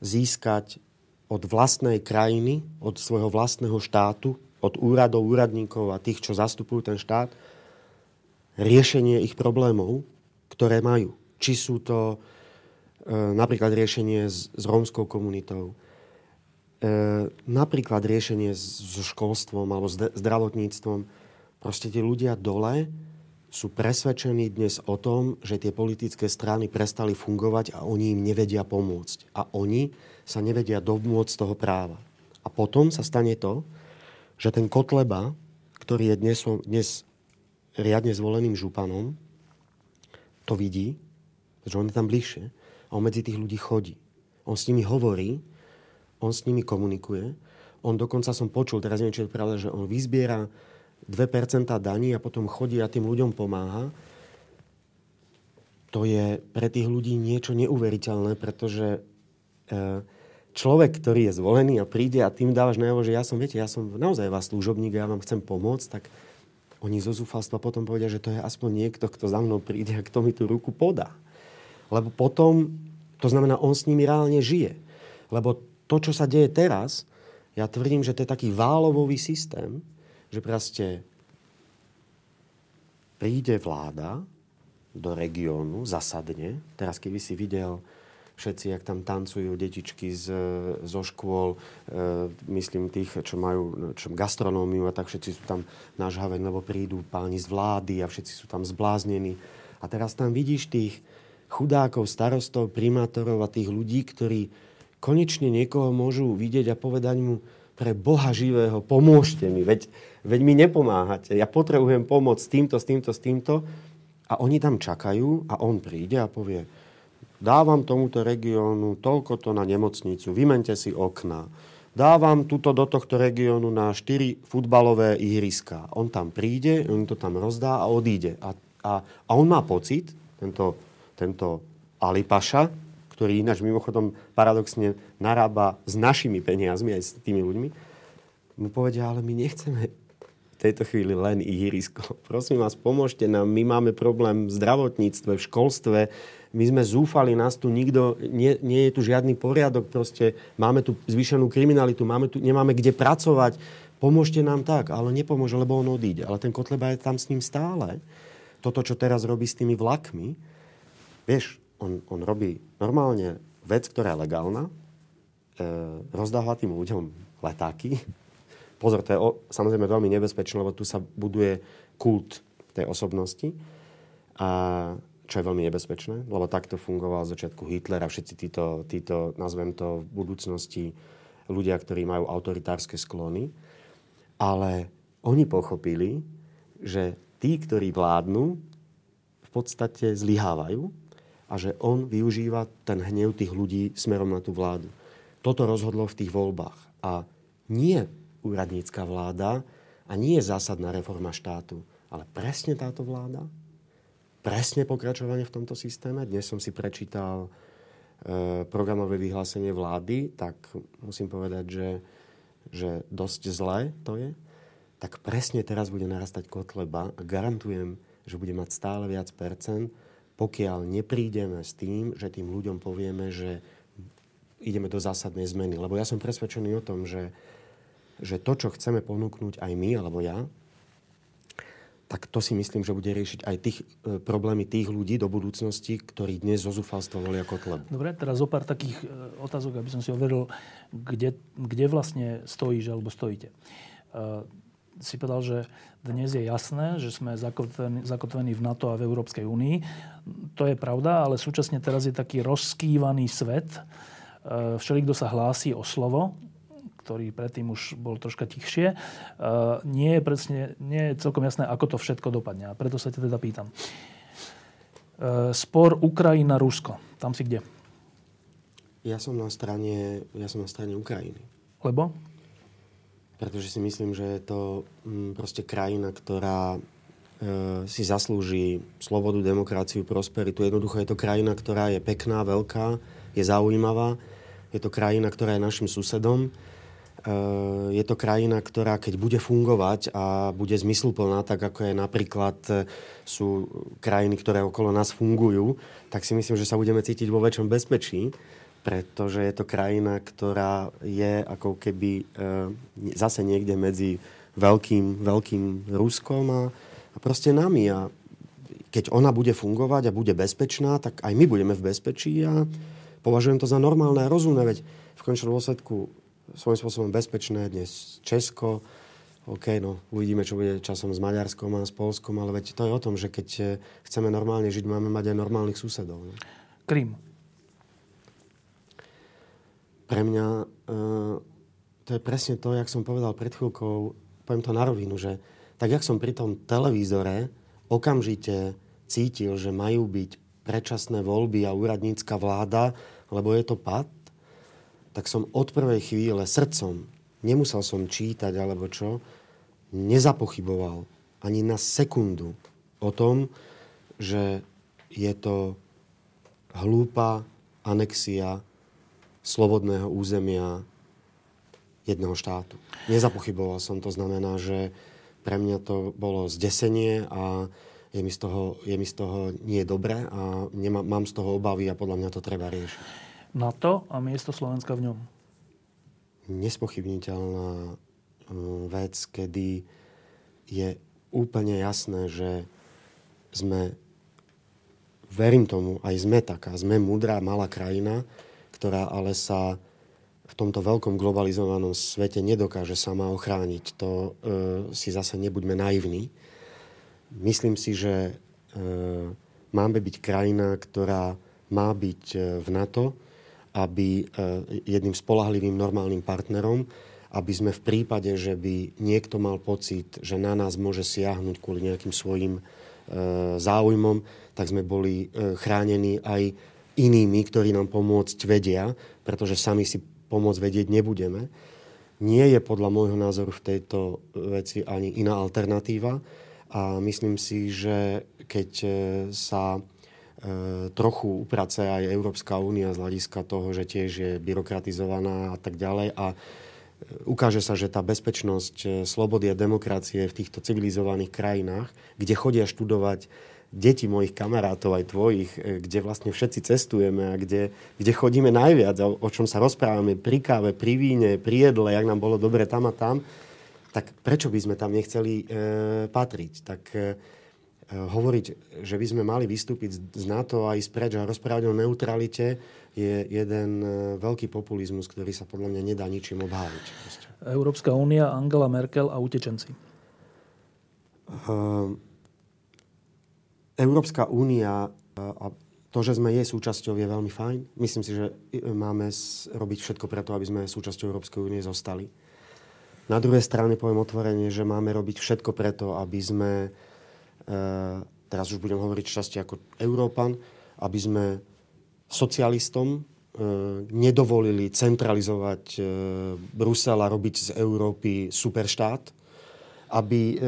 získať od vlastnej krajiny, od svojho vlastného štátu od úradov, úradníkov a tých, čo zastupujú ten štát, riešenie ich problémov, ktoré majú. Či sú to e, napríklad riešenie s, s rómskou komunitou, e, napríklad riešenie so školstvom alebo s zdravotníctvom. Proste tí ľudia dole sú presvedčení dnes o tom, že tie politické strany prestali fungovať a oni im nevedia pomôcť. A oni sa nevedia domôcť toho práva. A potom sa stane to, že ten Kotleba, ktorý je dnes, dnes riadne zvoleným županom, to vidí, že on je tam bližšie a on medzi tých ľudí chodí. On s nimi hovorí, on s nimi komunikuje. On dokonca som počul, teraz neviem, či je pravda, že on vyzbiera 2% daní a potom chodí a tým ľuďom pomáha. To je pre tých ľudí niečo neuveriteľné, pretože e, človek, ktorý je zvolený a príde a tým dávaš najavo, že ja som, viete, ja som naozaj vás služobník a ja vám chcem pomôcť, tak oni zo zúfalstva potom povedia, že to je aspoň niekto, kto za mnou príde a kto mi tú ruku podá. Lebo potom, to znamená, on s nimi reálne žije. Lebo to, čo sa deje teraz, ja tvrdím, že to je taký válovový systém, že proste príde vláda do regiónu, zasadne. Teraz, keby si videl všetci, jak tam tancujú detičky z, zo škôl, e, myslím tých, čo majú čo gastronómiu a tak všetci sú tam nažhavení, lebo prídu páni z vlády a všetci sú tam zbláznení. A teraz tam vidíš tých chudákov, starostov, primátorov a tých ľudí, ktorí konečne niekoho môžu vidieť a povedať mu, pre Boha živého, pomôžte mi, veď, veď mi nepomáhate, ja potrebujem pomoc s týmto, s týmto, s týmto. A oni tam čakajú a on príde a povie, dávam tomuto regiónu toľko to na nemocnicu, vymente si okna, dávam tuto do tohto regiónu na 4 futbalové ihriska. On tam príde, on to tam rozdá a odíde. A, a, a on má pocit, tento, tento Alipaša, ktorý ináč mimochodom paradoxne narába s našimi peniazmi aj s tými ľuďmi, mu povedia, ale my nechceme v tejto chvíli len ihrisko. Prosím vás, pomôžte nám, my máme problém v zdravotníctve, v školstve, my sme zúfali, nás tu nikto, nie, nie je tu žiadny poriadok, proste máme tu zvýšenú kriminalitu, máme tu, nemáme kde pracovať, pomôžte nám tak, ale nepomôže, lebo on odíde. Ale ten Kotleba je tam s ním stále. Toto, čo teraz robí s tými vlakmi, vieš, on, on robí normálne vec, ktorá je legálna, e, rozdáva tým ľuďom letáky. Pozor, to je o, samozrejme veľmi nebezpečné, lebo tu sa buduje kult tej osobnosti. A čo je veľmi nebezpečné, lebo takto fungoval z začiatku Hitler a všetci títo, títo, nazvem to v budúcnosti, ľudia, ktorí majú autoritárske sklony. Ale oni pochopili, že tí, ktorí vládnu, v podstate zlyhávajú a že on využíva ten hnev tých ľudí smerom na tú vládu. Toto rozhodlo v tých voľbách. A nie úradnícka vláda a nie zásadná reforma štátu, ale presne táto vláda presne pokračovanie v tomto systéme. Dnes som si prečítal e, programové vyhlásenie vlády, tak musím povedať, že, že dosť zlé to je. Tak presne teraz bude narastať kotleba a garantujem, že bude mať stále viac percent, pokiaľ neprídeme s tým, že tým ľuďom povieme, že ideme do zásadnej zmeny. Lebo ja som presvedčený o tom, že, že to, čo chceme ponúknuť aj my, alebo ja, tak to si myslím, že bude riešiť aj tých, e, problémy tých ľudí do budúcnosti, ktorí dnes zo zúfalstva volia Kotleb. Dobre, teraz zo pár takých e, otázok, aby som si overil, kde, kde vlastne stojíš alebo stojíte. E, si povedal, že dnes je jasné, že sme zakotvení, zakotvení v NATO a v Európskej únii. To je pravda, ale súčasne teraz je taký rozkývaný svet. E, všelikto sa hlási o slovo, ktorý predtým už bol troška tichšie. E, nie je, presne, nie je celkom jasné, ako to všetko dopadne. A preto sa ťa teda pýtam. E, spor Ukrajina-Rusko. Tam si kde? Ja som na strane, ja som na strane Ukrajiny. Lebo? pretože si myslím, že je to mm, proste krajina, ktorá e, si zaslúži slobodu, demokraciu, prosperitu. Jednoducho je to krajina, ktorá je pekná, veľká, je zaujímavá. Je to krajina, ktorá je našim susedom. E, je to krajina, ktorá keď bude fungovať a bude zmysluplná, tak ako je napríklad e, sú krajiny, ktoré okolo nás fungujú, tak si myslím, že sa budeme cítiť vo väčšom bezpečí pretože je to krajina, ktorá je ako keby e, zase niekde medzi veľkým, veľkým Ruskom a, a proste nami. A keď ona bude fungovať a bude bezpečná, tak aj my budeme v bezpečí a považujem to za normálne a rozumné, veď v končnom dôsledku svojím spôsobom bezpečné dnes Česko, OK, no uvidíme, čo bude časom s Maďarskom a s Polskom, ale veď to je o tom, že keď e, chceme normálne žiť, máme mať aj normálnych susedov. Ne? Krym pre mňa uh, to je presne to, jak som povedal pred chvíľkou, poviem to na rovinu, že tak, jak som pri tom televízore okamžite cítil, že majú byť predčasné voľby a úradnícka vláda, lebo je to pad, tak som od prvej chvíle srdcom, nemusel som čítať alebo čo, nezapochyboval ani na sekundu o tom, že je to hlúpa anexia slobodného územia jedného štátu. Nezapochyboval som, to znamená, že pre mňa to bolo zdesenie a je mi z toho, je mi z toho nie dobré a nemá, mám z toho obavy a podľa mňa to treba riešiť. NATO a miesto Slovenska v ňom? Nespochybniteľná uh, vec, kedy je úplne jasné, že sme, verím tomu, aj sme taká, sme múdra, malá krajina, ktorá ale sa v tomto veľkom globalizovanom svete nedokáže sama ochrániť. To e, si zase nebuďme naivní. Myslím si, že e, máme byť krajina, ktorá má byť e, v NATO, aby e, jedným spolahlivým normálnym partnerom, aby sme v prípade, že by niekto mal pocit, že na nás môže siahnuť kvôli nejakým svojim e, záujmom, tak sme boli e, chránení aj inými, ktorí nám pomôcť vedia, pretože sami si pomôcť vedieť nebudeme. Nie je podľa môjho názoru v tejto veci ani iná alternatíva a myslím si, že keď sa trochu uprace aj Európska únia z hľadiska toho, že tiež je byrokratizovaná a tak ďalej a e, ukáže sa, že tá bezpečnosť, slobody a demokracie v týchto civilizovaných krajinách, kde chodia študovať detí mojich kamarátov, aj tvojich, e, kde vlastne všetci cestujeme a kde, kde chodíme najviac, o čom sa rozprávame pri káve, pri víne, pri jedle, jak nám bolo dobre tam a tam, tak prečo by sme tam nechceli e, patriť? Tak e, hovoriť, že by sme mali vystúpiť z NATO a ísť preč a rozprávať o neutralite, je jeden e, veľký populizmus, ktorý sa podľa mňa nedá ničím obhájiť. Európska únia, Angela Merkel a utečenci. Uh, Európska únia a to, že sme jej súčasťou, je veľmi fajn. Myslím si, že máme robiť všetko preto, aby sme súčasťou Európskej únie zostali. Na druhej strane poviem otvorene, že máme robiť všetko preto, aby sme, e, teraz už budem hovoriť časti ako Európan, aby sme socialistom e, nedovolili centralizovať e, Brusel a robiť z Európy superštát, aby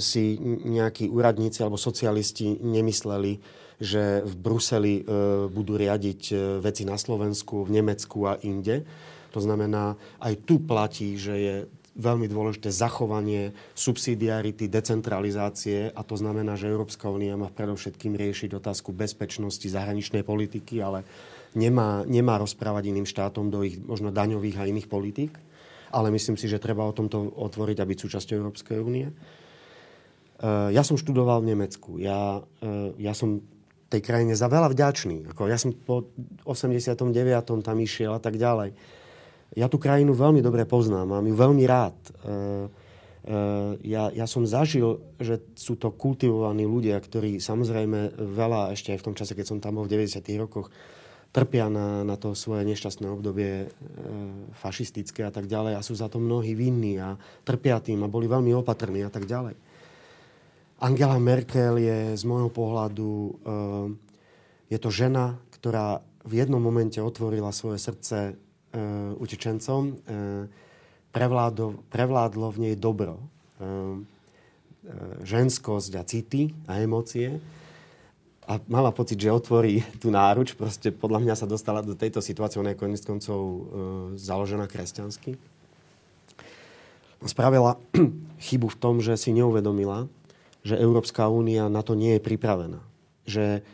si nejakí úradníci alebo socialisti nemysleli, že v Bruseli budú riadiť veci na Slovensku, v Nemecku a inde. To znamená, aj tu platí, že je veľmi dôležité zachovanie subsidiarity, decentralizácie a to znamená, že Európska únia má predovšetkým riešiť otázku bezpečnosti zahraničnej politiky, ale nemá, nemá rozprávať iným štátom do ich možno daňových a iných politík ale myslím si, že treba o tomto otvoriť a byť súčasťou Európskej únie. E, ja som študoval v Nemecku. Ja, e, ja som tej krajine za veľa vďačný. Ja som po 89. tam išiel a tak ďalej. Ja tú krajinu veľmi dobre poznám, mám ju veľmi rád. E, ja, ja som zažil, že sú to kultivovaní ľudia, ktorí samozrejme veľa, ešte aj v tom čase, keď som tam bol v 90. rokoch, trpia na, na to svoje nešťastné obdobie e, fašistické a tak ďalej a sú za to mnohí vinní a trpia tým a boli veľmi opatrní a tak ďalej. Angela Merkel je z môjho pohľadu, e, je to žena, ktorá v jednom momente otvorila svoje srdce e, utečencom, e, prevládlo, v nej dobro, ehm, e, ženskosť a city a emócie a mala pocit, že otvorí tú náruč. Proste podľa mňa sa dostala do tejto situácie, ona je konec koncov e, založená kresťansky. Spravila chybu v tom, že si neuvedomila, že Európska únia na to nie je pripravená. Že,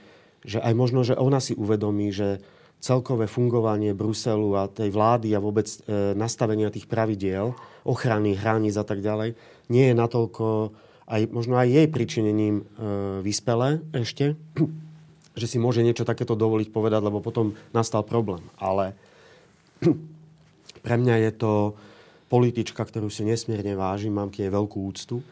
že aj možno, že ona si uvedomí, že celkové fungovanie Bruselu a tej vlády a vôbec e, nastavenia tých pravidiel, ochrany, hraníc a tak ďalej, nie je natoľko, aj, možno aj jej pričinením e, vyspelé ešte, že si môže niečo takéto dovoliť povedať, lebo potom nastal problém. Ale pre mňa je to politička, ktorú si nesmierne vážim, mám k nej veľkú úctu.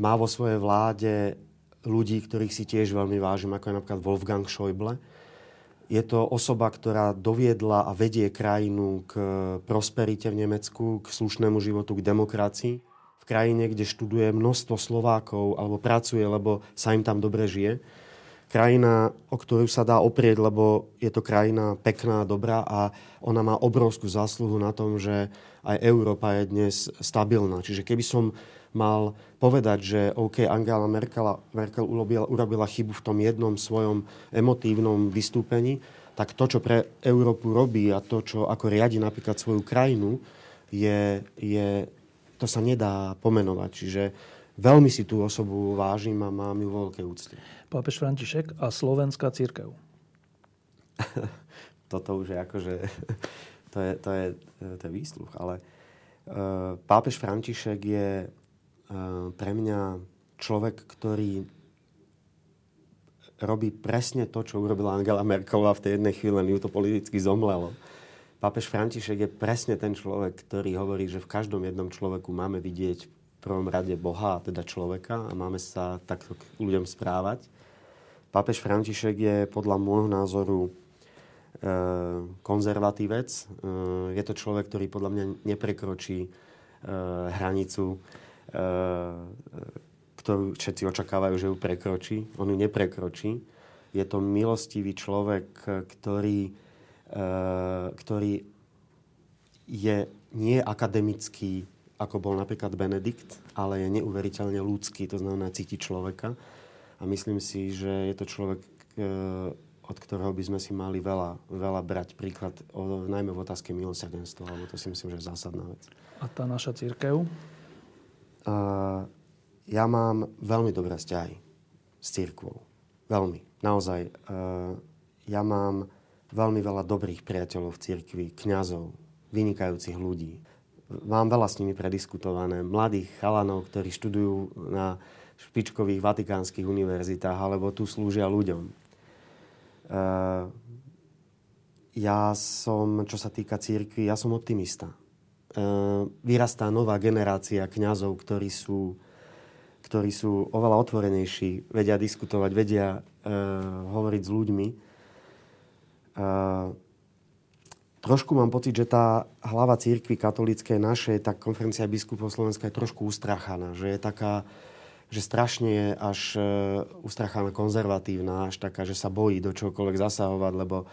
Má vo svojej vláde ľudí, ktorých si tiež veľmi vážim, ako je napríklad Wolfgang Schäuble, je to osoba, ktorá doviedla a vedie krajinu k prosperite v Nemecku, k slušnému životu, k demokracii. V krajine, kde študuje množstvo Slovákov alebo pracuje, lebo sa im tam dobre žije. Krajina, o ktorú sa dá oprieť, lebo je to krajina pekná, dobrá a ona má obrovskú zásluhu na tom, že aj Európa je dnes stabilná. Čiže keby som mal povedať, že OK, Angela Merkel, Merkel urobila, urobila chybu v tom jednom svojom emotívnom vystúpení, tak to, čo pre Európu robí a to, čo ako riadi napríklad svoju krajinu, je, je, to sa nedá pomenovať. Čiže veľmi si tú osobu vážim a mám ju vo veľkej úcte. Pápež František a slovenská církev. Toto už je akože... To je, to je, to je výsluch, ale uh, pápež František je pre mňa človek, ktorý robí presne to, čo urobila Angela Merkelová v tej jednej chvíli, len ju to politicky zomlelo. Pápež František je presne ten človek, ktorý hovorí, že v každom jednom človeku máme vidieť v prvom rade Boha, teda človeka a máme sa takto k ľuďom správať. Pápež František je podľa môjho názoru e, konzervatívec. E, je to človek, ktorý podľa mňa neprekročí e, hranicu Eh, ktorú všetci očakávajú, že ju prekročí. On ju neprekročí. Je to milostivý človek, ktorý, eh, ktorý je nie akademický, ako bol napríklad Benedikt, ale je neuveriteľne ľudský, to znamená cíti človeka. A myslím si, že je to človek, eh, od ktorého by sme si mali veľa, veľa brať príklad, najmä v otázke milosrdenstva, lebo to si myslím, že je zásadná vec. A tá naša církev? Ja mám veľmi dobré vzťahy s církvou. Veľmi. Naozaj. ja mám veľmi veľa dobrých priateľov v církvi, kňazov, vynikajúcich ľudí. Mám veľa s nimi prediskutované. Mladých chalanov, ktorí študujú na špičkových vatikánskych univerzitách alebo tu slúžia ľuďom. Ja som, čo sa týka církvy, ja som optimista Eh, vyrastá nová generácia kňazov, ktorí sú, ktorí sú oveľa otvorenejší, vedia diskutovať, vedia uh, hovoriť s ľuďmi. Uh, trošku mám pocit, že tá hlava církvy katolíckej našej, tá konferencia biskupov Slovenska je trošku ustrachaná, že je taká, že strašne je až uh, ustrachaná konzervatívna, až taká, že sa bojí do čokoľvek zasahovať, lebo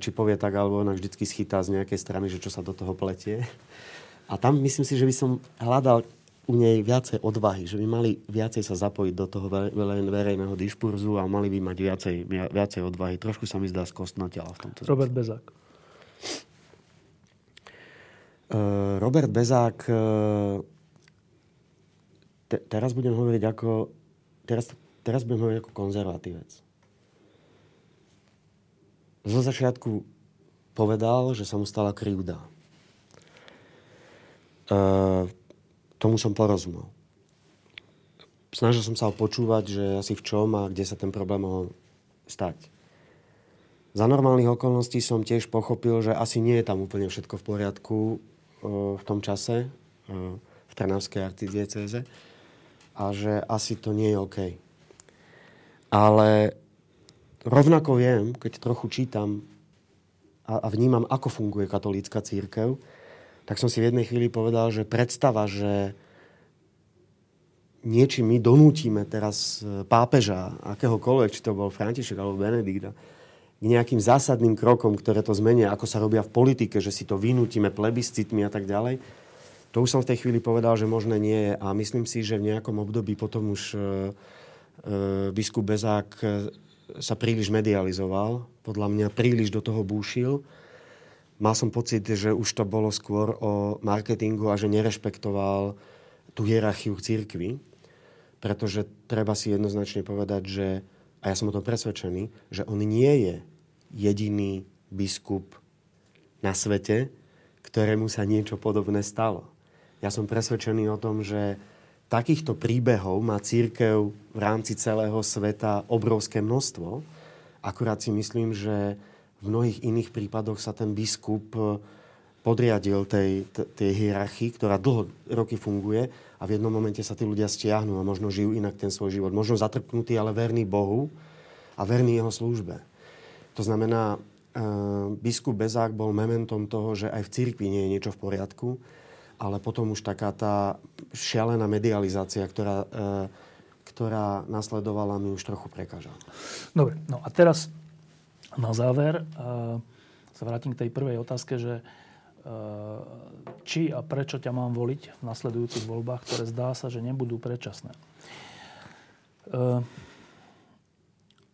či povie tak, alebo ona vždycky schytá z nejakej strany, že čo sa do toho pletie. A tam myslím si, že by som hľadal u nej viacej odvahy, že by mali viacej sa zapojiť do toho verejného diskurzu a mali by mať viacej, viacej odvahy. Trošku sa mi zdá skostnatela v tomto. Robert Bezák. Uh, Robert Bezák uh, te, teraz budem hovoriť ako teraz, teraz budem hovoriť ako konzervatívec zo začiatku povedal, že sa mu stala krivda. E, tomu som porozumel. Snažil som sa ho počúvať, že asi v čom a kde sa ten problém mohol stať. Za normálnych okolností som tiež pochopil, že asi nie je tam úplne všetko v poriadku e, v tom čase. E, v Trnavskej arcidieceze a že asi to nie je OK. Ale rovnako viem, keď trochu čítam a, a vnímam, ako funguje katolícka církev, tak som si v jednej chvíli povedal, že predstava, že niečím my donútime teraz e, pápeža, akéhokoľvek, či to bol František alebo Benedikta, k nejakým zásadným krokom, ktoré to zmenia, ako sa robia v politike, že si to vynútime plebiscitmi a tak ďalej. To už som v tej chvíli povedal, že možné nie je a myslím si, že v nejakom období potom už e, e, biskup Bezák sa príliš medializoval, podľa mňa príliš do toho búšil. Mal som pocit, že už to bolo skôr o marketingu a že nerešpektoval tú hierarchiu církvy pretože treba si jednoznačne povedať, že, a ja som o tom presvedčený, že on nie je jediný biskup na svete, ktorému sa niečo podobné stalo. Ja som presvedčený o tom, že takýchto príbehov má církev v rámci celého sveta obrovské množstvo. Akurát si myslím, že v mnohých iných prípadoch sa ten biskup podriadil tej, tej hierarchii, ktorá dlho roky funguje a v jednom momente sa tí ľudia stiahnu a možno žijú inak ten svoj život. Možno zatrpnutí, ale verný Bohu a verný jeho službe. To znamená, e, biskup Bezák bol mementom toho, že aj v cirkvi nie je niečo v poriadku, ale potom už taká tá šialená medializácia, ktorá, e, ktorá nasledovala, mi už trochu prekáža. Dobre, no a teraz na záver e, sa vrátim k tej prvej otázke, že Eh, či a prečo ťa mám voliť v nasledujúcich voľbách, ktoré zdá sa, že nebudú predčasné.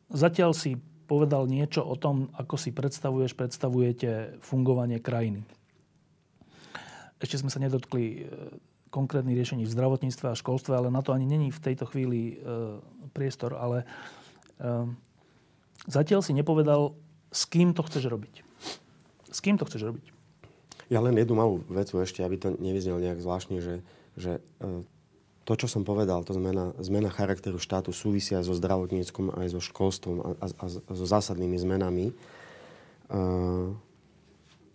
Zatiaľ si povedal niečo o tom, ako si predstavuješ, predstavujete fungovanie krajiny. Ešte sme sa nedotkli eh, konkrétnych riešení v zdravotníctve a školstve, ale na to ani není v tejto chvíli priestor. Ale zatiaľ si nepovedal, s kým to chceš robiť. S kým to chceš robiť? Ja len jednu malú vecu ešte, aby to nevyznel nejak zvláštne, že, že e, to, čo som povedal, to zmena, zmena charakteru štátu súvisia so zdravotníckom aj so školstvom a, a, a so zásadnými zmenami. E,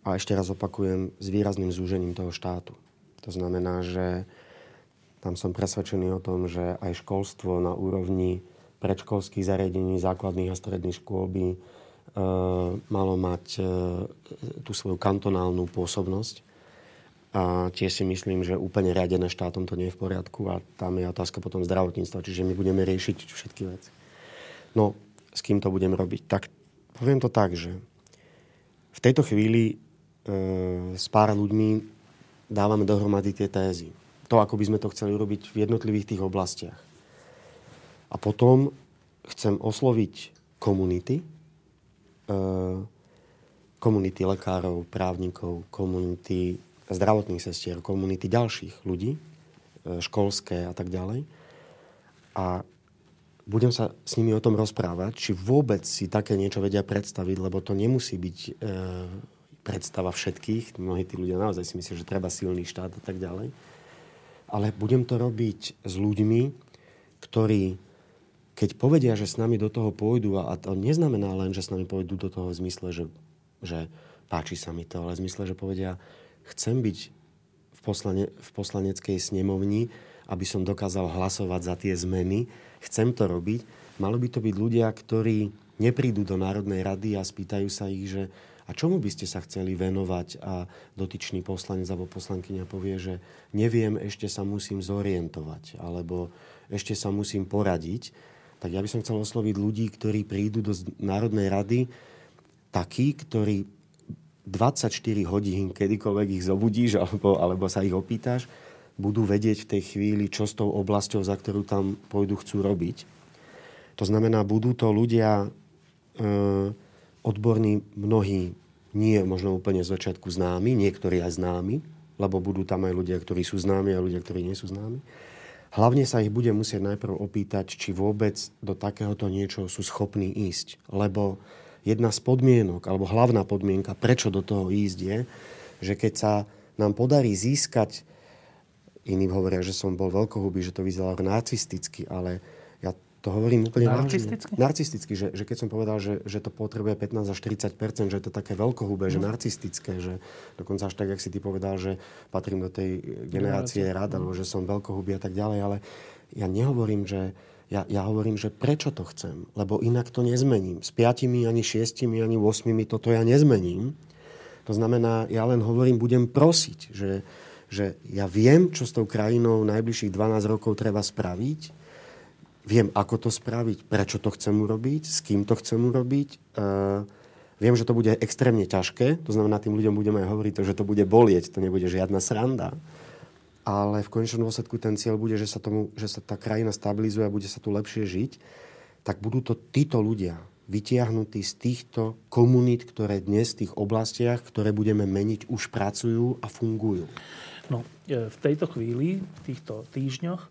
a ešte raz opakujem, s výrazným zúžením toho štátu. To znamená, že tam som presvedčený o tom, že aj školstvo na úrovni predškolských zariadení, základných a stredných škôl by Eh, malo mať eh, tú svoju kantonálnu pôsobnosť. A tiež si myslím, že úplne riadené štátom to nie je v poriadku a tam je otázka potom zdravotníctva, čiže my budeme riešiť všetky veci. No, s kým to budem robiť? Tak poviem to tak, že v tejto chvíli e, s pár ľuďmi dávame dohromady tie tézy. To, ako by sme to chceli robiť v jednotlivých tých oblastiach. A potom chcem osloviť komunity, Eh, komunity lekárov, právnikov, komunity zdravotných sestier, komunity ďalších ľudí, eh, školské a tak ďalej. A budem sa s nimi o tom rozprávať, či vôbec si také niečo vedia predstaviť, lebo to nemusí byť e, predstava všetkých. Mnohí tí ľudia naozaj si myslia, že treba silný štát a tak ďalej. Ale budem to robiť s ľuďmi, ktorí keď povedia, že s nami do toho pôjdu, a to neznamená len, že s nami pôjdu do toho v zmysle, že, že páči sa mi to, ale v zmysle, že povedia, chcem byť v, poslane, v poslaneckej snemovni, aby som dokázal hlasovať za tie zmeny, chcem to robiť. Malo by to byť ľudia, ktorí neprídu do Národnej rady a spýtajú sa ich, že čomu by ste sa chceli venovať a dotyčný poslanec alebo poslankyňa povie, že neviem, ešte sa musím zorientovať alebo ešte sa musím poradiť tak ja by som chcel osloviť ľudí, ktorí prídu do Národnej rady, takí, ktorí 24 hodín, kedykoľvek ich zobudíš alebo, alebo sa ich opýtaš, budú vedieť v tej chvíli, čo s tou oblasťou, za ktorú tam pôjdu, chcú robiť. To znamená, budú to ľudia e, odborní, mnohí nie možno úplne z začiatku známi, niektorí aj známi, lebo budú tam aj ľudia, ktorí sú známi a ľudia, ktorí nie sú známi. Hlavne sa ich bude musieť najprv opýtať, či vôbec do takéhoto niečo sú schopní ísť. Lebo jedna z podmienok, alebo hlavná podmienka, prečo do toho ísť je, že keď sa nám podarí získať, iní hovoria, že som bol veľkohubý, že to vyzeralo narcisticky, ale To hovorím úplne Narcisticky? Narcisticky, že, že keď som povedal, že, že to potrebuje 15 až 40% že je to také veľkohubé, mm. že narcistické, že dokonca až tak, jak si ty povedal, že patrím do tej generácie rad, mm. alebo že som veľkohubý a tak ďalej, ale ja nehovorím, že ja, ja hovorím, že prečo to chcem, lebo inak to nezmením. S piatimi, ani šiestimi, ani 8 toto ja nezmením. To znamená, ja len hovorím, budem prosiť, že, že ja viem, čo s tou krajinou najbližších 12 rokov treba spraviť, Viem, ako to spraviť, prečo to chcem urobiť, s kým to chcem urobiť. Uh, viem, že to bude extrémne ťažké, to znamená, tým ľuďom budeme hovoriť to, že to bude bolieť, to nebude žiadna sranda. Ale v konečnom dôsledku ten cieľ bude, že sa, tomu, že sa tá krajina stabilizuje a bude sa tu lepšie žiť. Tak budú to títo ľudia vytiahnutí z týchto komunít, ktoré dnes v tých oblastiach, ktoré budeme meniť, už pracujú a fungujú. No, e, v tejto chvíli, v týchto týždňoch,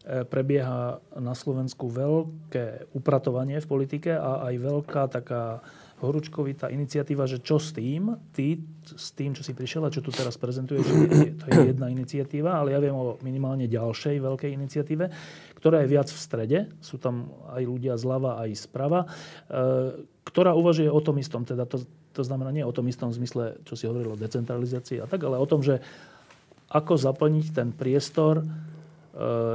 prebieha na Slovensku veľké upratovanie v politike a aj veľká taká horúčkovitá iniciatíva, že čo s tým, ty s tým, čo si prišiel a čo tu teraz prezentuješ, to je jedna iniciatíva, ale ja viem o minimálne ďalšej veľkej iniciatíve, ktorá je viac v strede, sú tam aj ľudia zľava, aj zprava, e, ktorá uvažuje o tom istom, teda to, to znamená nie o tom istom zmysle, čo si hovoril o decentralizácii a tak, ale o tom, že ako zaplniť ten priestor E,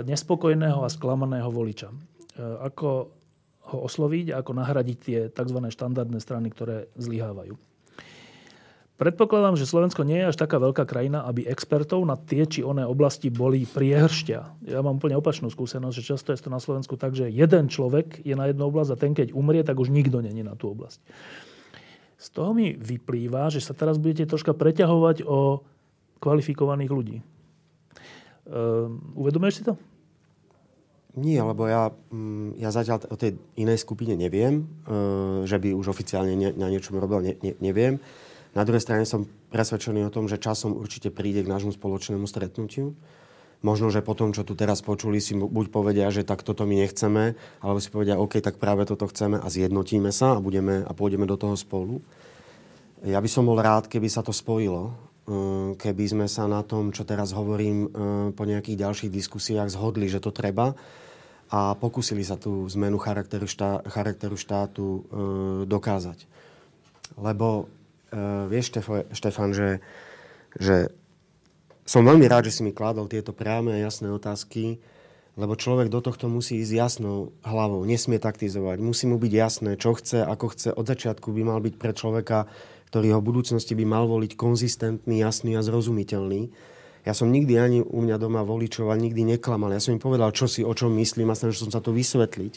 nespokojného a sklamaného voliča. E, ako ho osloviť a ako nahradiť tie tzv. štandardné strany, ktoré zlyhávajú. Predpokladám, že Slovensko nie je až taká veľká krajina, aby expertov na tie či oné oblasti boli priehršťa. Ja mám úplne opačnú skúsenosť, že často je to na Slovensku tak, že jeden človek je na jednu oblasť a ten, keď umrie, tak už nikto není na tú oblasť. Z toho mi vyplýva, že sa teraz budete troška preťahovať o kvalifikovaných ľudí. Uh, uvedomuješ si to? Nie, lebo ja, mm, ja zatiaľ o tej inej skupine neviem, uh, že by už oficiálne ne, na niečom robil, ne, ne, neviem. Na druhej strane som presvedčený o tom, že časom určite príde k nášmu spoločnému stretnutiu. Možno, že potom, čo tu teraz počuli, si buď povedia, že tak toto my nechceme, alebo si povedia, OK, tak práve toto chceme a zjednotíme sa a, budeme, a pôjdeme do toho spolu. Ja by som bol rád, keby sa to spojilo Eh, keby sme sa na tom, čo teraz hovorím, eh, po nejakých ďalších diskusiách zhodli, že to treba a pokúsili sa tú zmenu charakteru, štá, charakteru štátu eh, dokázať. Lebo vieš, Štefan, že, že som veľmi rád, že si mi kládol tieto priame a jasné otázky, lebo človek do tohto musí ísť jasnou hlavou, nesmie taktizovať, musí mu byť jasné, čo chce, ako chce. Od začiatku by mal byť pre človeka ktorý ho v budúcnosti by mal voliť konzistentný, jasný a zrozumiteľný. Ja som nikdy ani u mňa doma voličov nikdy neklamal. Ja som im povedal, čo si, o čom myslím a snažil som sa to vysvetliť.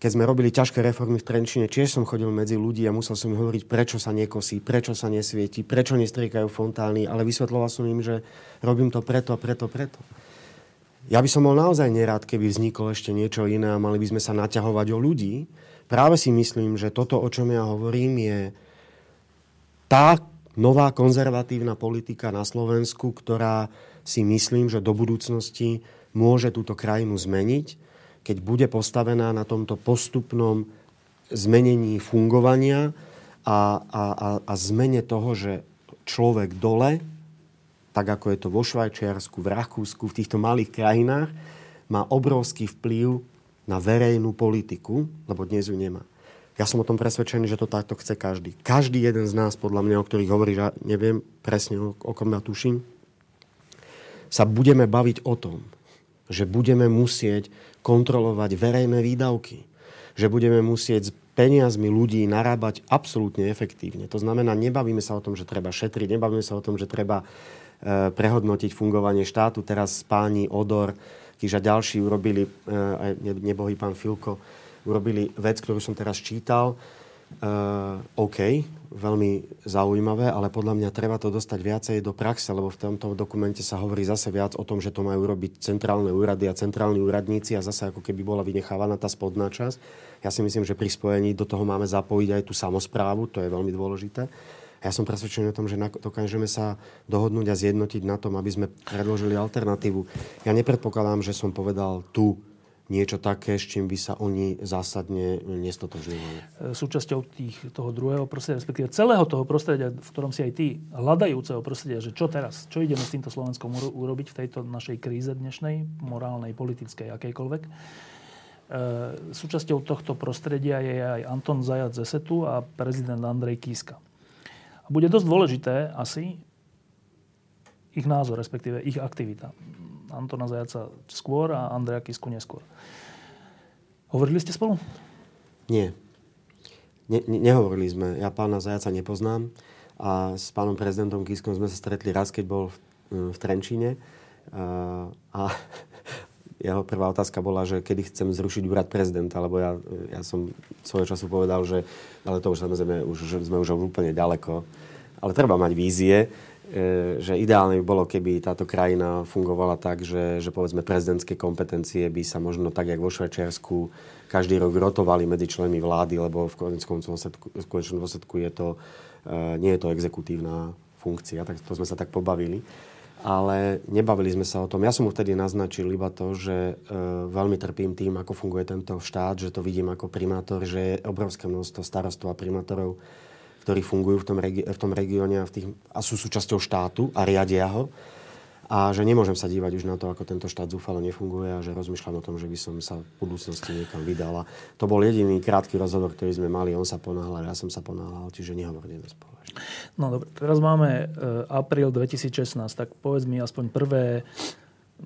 Keď sme robili ťažké reformy v Trenčine, tiež som chodil medzi ľudí a musel som im hovoriť, prečo sa nekosí, prečo sa nesvieti, prečo nestriekajú fontány, ale vysvetloval som im, že robím to preto, preto, preto. Ja by som bol naozaj nerád, keby vzniklo ešte niečo iné a mali by sme sa naťahovať o ľudí. Práve si myslím, že toto, o čom ja hovorím, je tá nová konzervatívna politika na Slovensku, ktorá si myslím, že do budúcnosti môže túto krajinu zmeniť, keď bude postavená na tomto postupnom zmenení fungovania a, a, a, a zmene toho, že človek dole, tak ako je to vo Švajčiarsku, v Rakúsku, v týchto malých krajinách, má obrovský vplyv na verejnú politiku, lebo dnes ju nemá. Ja som o tom presvedčený, že to takto chce každý. Každý jeden z nás, podľa mňa, o ktorých hovorí, že neviem presne, o, o kom ja tuším, sa budeme baviť o tom, že budeme musieť kontrolovať verejné výdavky. Že budeme musieť s peniazmi ľudí narábať absolútne efektívne. To znamená, nebavíme sa o tom, že treba šetriť, nebavíme sa o tom, že treba e, prehodnotiť fungovanie štátu. Teraz páni Odor, a ďalší urobili, e, aj nebohý pán Filko, urobili vec, ktorú som teraz čítal. Uh, OK, veľmi zaujímavé, ale podľa mňa treba to dostať viacej do praxe, lebo v tomto dokumente sa hovorí zase viac o tom, že to majú robiť centrálne úrady a centrálni úradníci a zase ako keby bola vynechávaná tá spodná časť. Ja si myslím, že pri spojení do toho máme zapojiť aj tú samozprávu, to je veľmi dôležité. Ja som presvedčený o tom, že dokážeme sa dohodnúť a zjednotiť na tom, aby sme predložili alternatívu. Ja nepredpokladám, že som povedal tu niečo také, s čím by sa oni zásadne nestotožňovali. Súčasťou tých, toho druhého prostredia, respektíve celého toho prostredia, v ktorom si aj ty, hľadajúceho prostredia, že čo teraz, čo ideme s týmto Slovenskom urobiť v tejto našej kríze dnešnej, morálnej, politickej, akejkoľvek, súčasťou tohto prostredia je aj Anton Zajac Zesetu a prezident Andrej Kíska. A bude dosť dôležité asi ich názor, respektíve ich aktivita. Antona Zajaca skôr a Andreja Kisku neskôr. Hovorili ste spolu? Nie. Ne, ne, nehovorili sme. Ja pána Zajaca nepoznám a s pánom prezidentom Kiskom sme sa stretli raz, keď bol v, v Trenčíne. A, a jeho prvá otázka bola, že kedy chcem zrušiť úrad prezidenta, lebo ja, ja som svojho času povedal, že ale to už samozrejme už, že sme už úplne ďaleko. Ale treba mať vízie, že ideálne by bolo, keby táto krajina fungovala tak, že, že povedzme prezidentské kompetencie by sa možno tak, jak vo Švajčiarsku, každý rok rotovali medzi členmi vlády, lebo v konečnom dôsledku, dôsledku je to, e, nie je to exekutívna funkcia, tak to sme sa tak pobavili ale nebavili sme sa o tom. Ja som mu vtedy naznačil iba to, že e, veľmi trpím tým, ako funguje tento štát, že to vidím ako primátor, že je obrovské množstvo starostov a primátorov, ktorí fungujú v tom, regi- v tom regióne a, v tých, a sú súčasťou štátu a riadia ho a že nemôžem sa dívať už na to, ako tento štát zúfalo nefunguje a že rozmýšľam o tom, že by som sa v budúcnosti niekam vydala. To bol jediný krátky rozhovor, ktorý sme mali. On sa ponáhľal, ja som sa ponáhľal, čiže nehovorili sme spolu. No dobre, teraz máme e, apríl 2016, tak povedz mi aspoň prvé,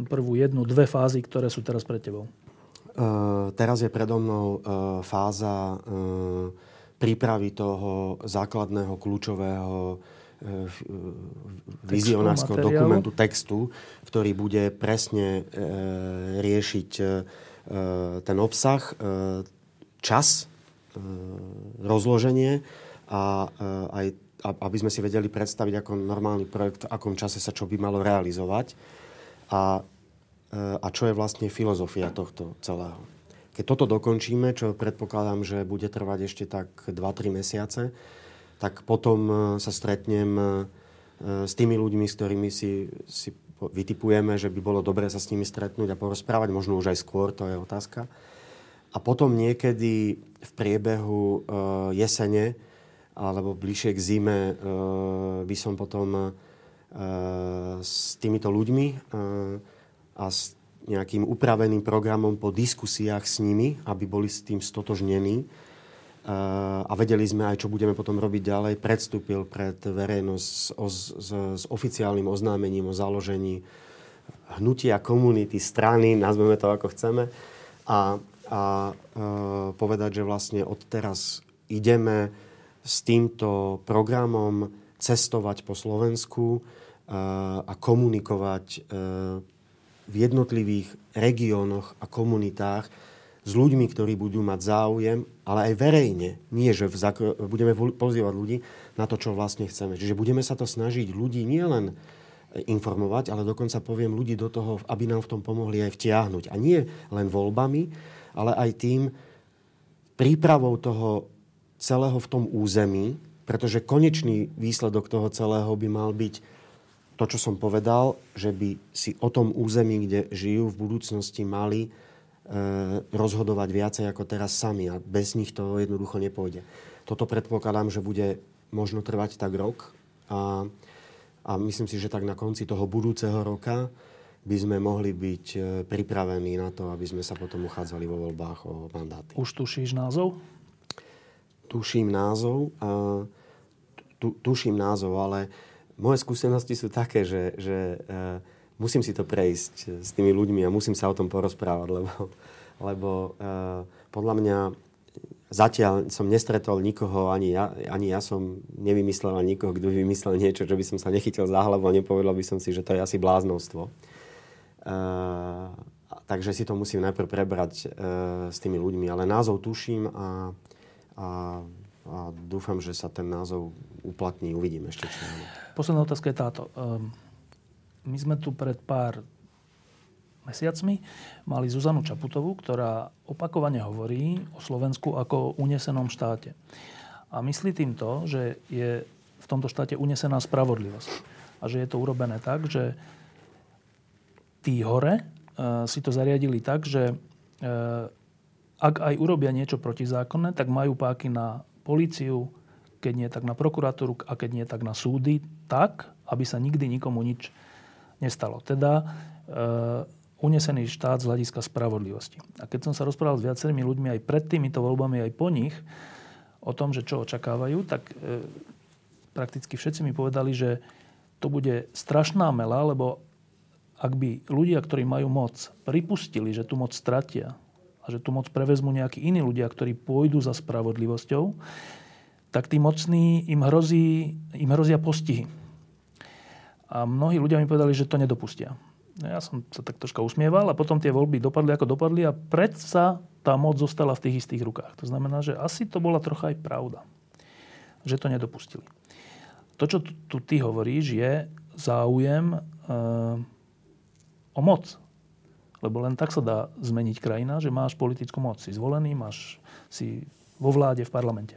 prvú jednu, dve fázy, ktoré sú teraz pred tebou. Uh, teraz je predo mnou uh, fáza uh, prípravy toho základného, kľúčového E, vizionárskeho dokumentu, textu, ktorý bude presne e, riešiť e, ten obsah, e, čas, e, rozloženie a e, aj aby sme si vedeli predstaviť ako normálny projekt, v akom čase sa čo by malo realizovať a, e, a čo je vlastne filozofia tohto celého. Keď toto dokončíme, čo predpokladám, že bude trvať ešte tak 2-3 mesiace, tak potom e, sa stretnem e, s tými ľuďmi, s ktorými si, si vytipujeme, že by bolo dobré sa s nimi stretnúť a porozprávať, možno už aj skôr, to je otázka. A potom niekedy v priebehu e, jesene alebo bližšie k zime by som potom s týmito ľuďmi a s nejakým upraveným programom po diskusiách s nimi, aby boli s tým stotožnení, a vedeli sme aj, čo budeme potom robiť ďalej, predstúpil pred verejnosť s, s, s oficiálnym oznámením o založení hnutia, komunity, strany, nazveme to ako chceme, a, a e, povedať, že vlastne od teraz ideme s týmto programom cestovať po Slovensku e, a komunikovať e, v jednotlivých regiónoch a komunitách s ľuďmi, ktorí budú mať záujem, ale aj verejne. Nie, že v budeme pozývať ľudí na to, čo vlastne chceme. Čiže budeme sa to snažiť ľudí nielen informovať, ale dokonca poviem ľudí do toho, aby nám v tom pomohli aj vtiahnuť. A nie len voľbami, ale aj tým prípravou toho celého v tom území, pretože konečný výsledok toho celého by mal byť to, čo som povedal, že by si o tom území, kde žijú v budúcnosti mali E, rozhodovať viacej ako teraz sami a bez nich to jednoducho nepôjde. Toto predpokladám, že bude možno trvať tak rok a, a myslím si, že tak na konci toho budúceho roka by sme mohli byť e, pripravení na to, aby sme sa potom uchádzali vo voľbách o mandáty. Už tušíš názov? Tuším názov. A, tu, tuším názov, ale moje skúsenosti sú také, že, že e, musím si to prejsť s tými ľuďmi a musím sa o tom porozprávať, lebo, lebo uh, podľa mňa zatiaľ som nestretol nikoho, ani ja, ani ja som nevymyslel ani nikoho, kto vymyslel niečo, že by som sa nechytil za hlavu a nepovedal by som si, že to je asi bláznostvo. Uh, takže si to musím najprv prebrať uh, s tými ľuďmi. Ale názov tuším a, a, a dúfam, že sa ten názov uplatní. Uvidím ešte. Čo Posledná otázka je táto. Um my sme tu pred pár mesiacmi mali Zuzanu Čaputovú, ktorá opakovane hovorí o Slovensku ako unesenom štáte. A myslí tým to, že je v tomto štáte unesená spravodlivosť. A že je to urobené tak, že tí hore e, si to zariadili tak, že e, ak aj urobia niečo protizákonné, tak majú páky na políciu, keď nie tak na prokuratúru a keď nie tak na súdy, tak, aby sa nikdy nikomu nič nestalo. Teda e, unesený štát z hľadiska spravodlivosti. A keď som sa rozprával s viacerými ľuďmi aj pred týmito voľbami, aj po nich, o tom, že čo očakávajú, tak e, prakticky všetci mi povedali, že to bude strašná mela, lebo ak by ľudia, ktorí majú moc, pripustili, že tú moc stratia že tú moc prevezmú nejakí iní ľudia, ktorí pôjdu za spravodlivosťou, tak tí mocní im, hrozí, im hrozia postihy. A mnohí ľudia mi povedali, že to nedopustia. Ja som sa tak troška usmieval a potom tie voľby dopadli ako dopadli a predsa tá moc zostala v tých istých rukách. To znamená, že asi to bola trocha aj pravda, že to nedopustili. To, čo tu, tu ty hovoríš, je záujem e, o moc. Lebo len tak sa dá zmeniť krajina, že máš politickú moc. Si zvolený, máš si vo vláde, v parlamente.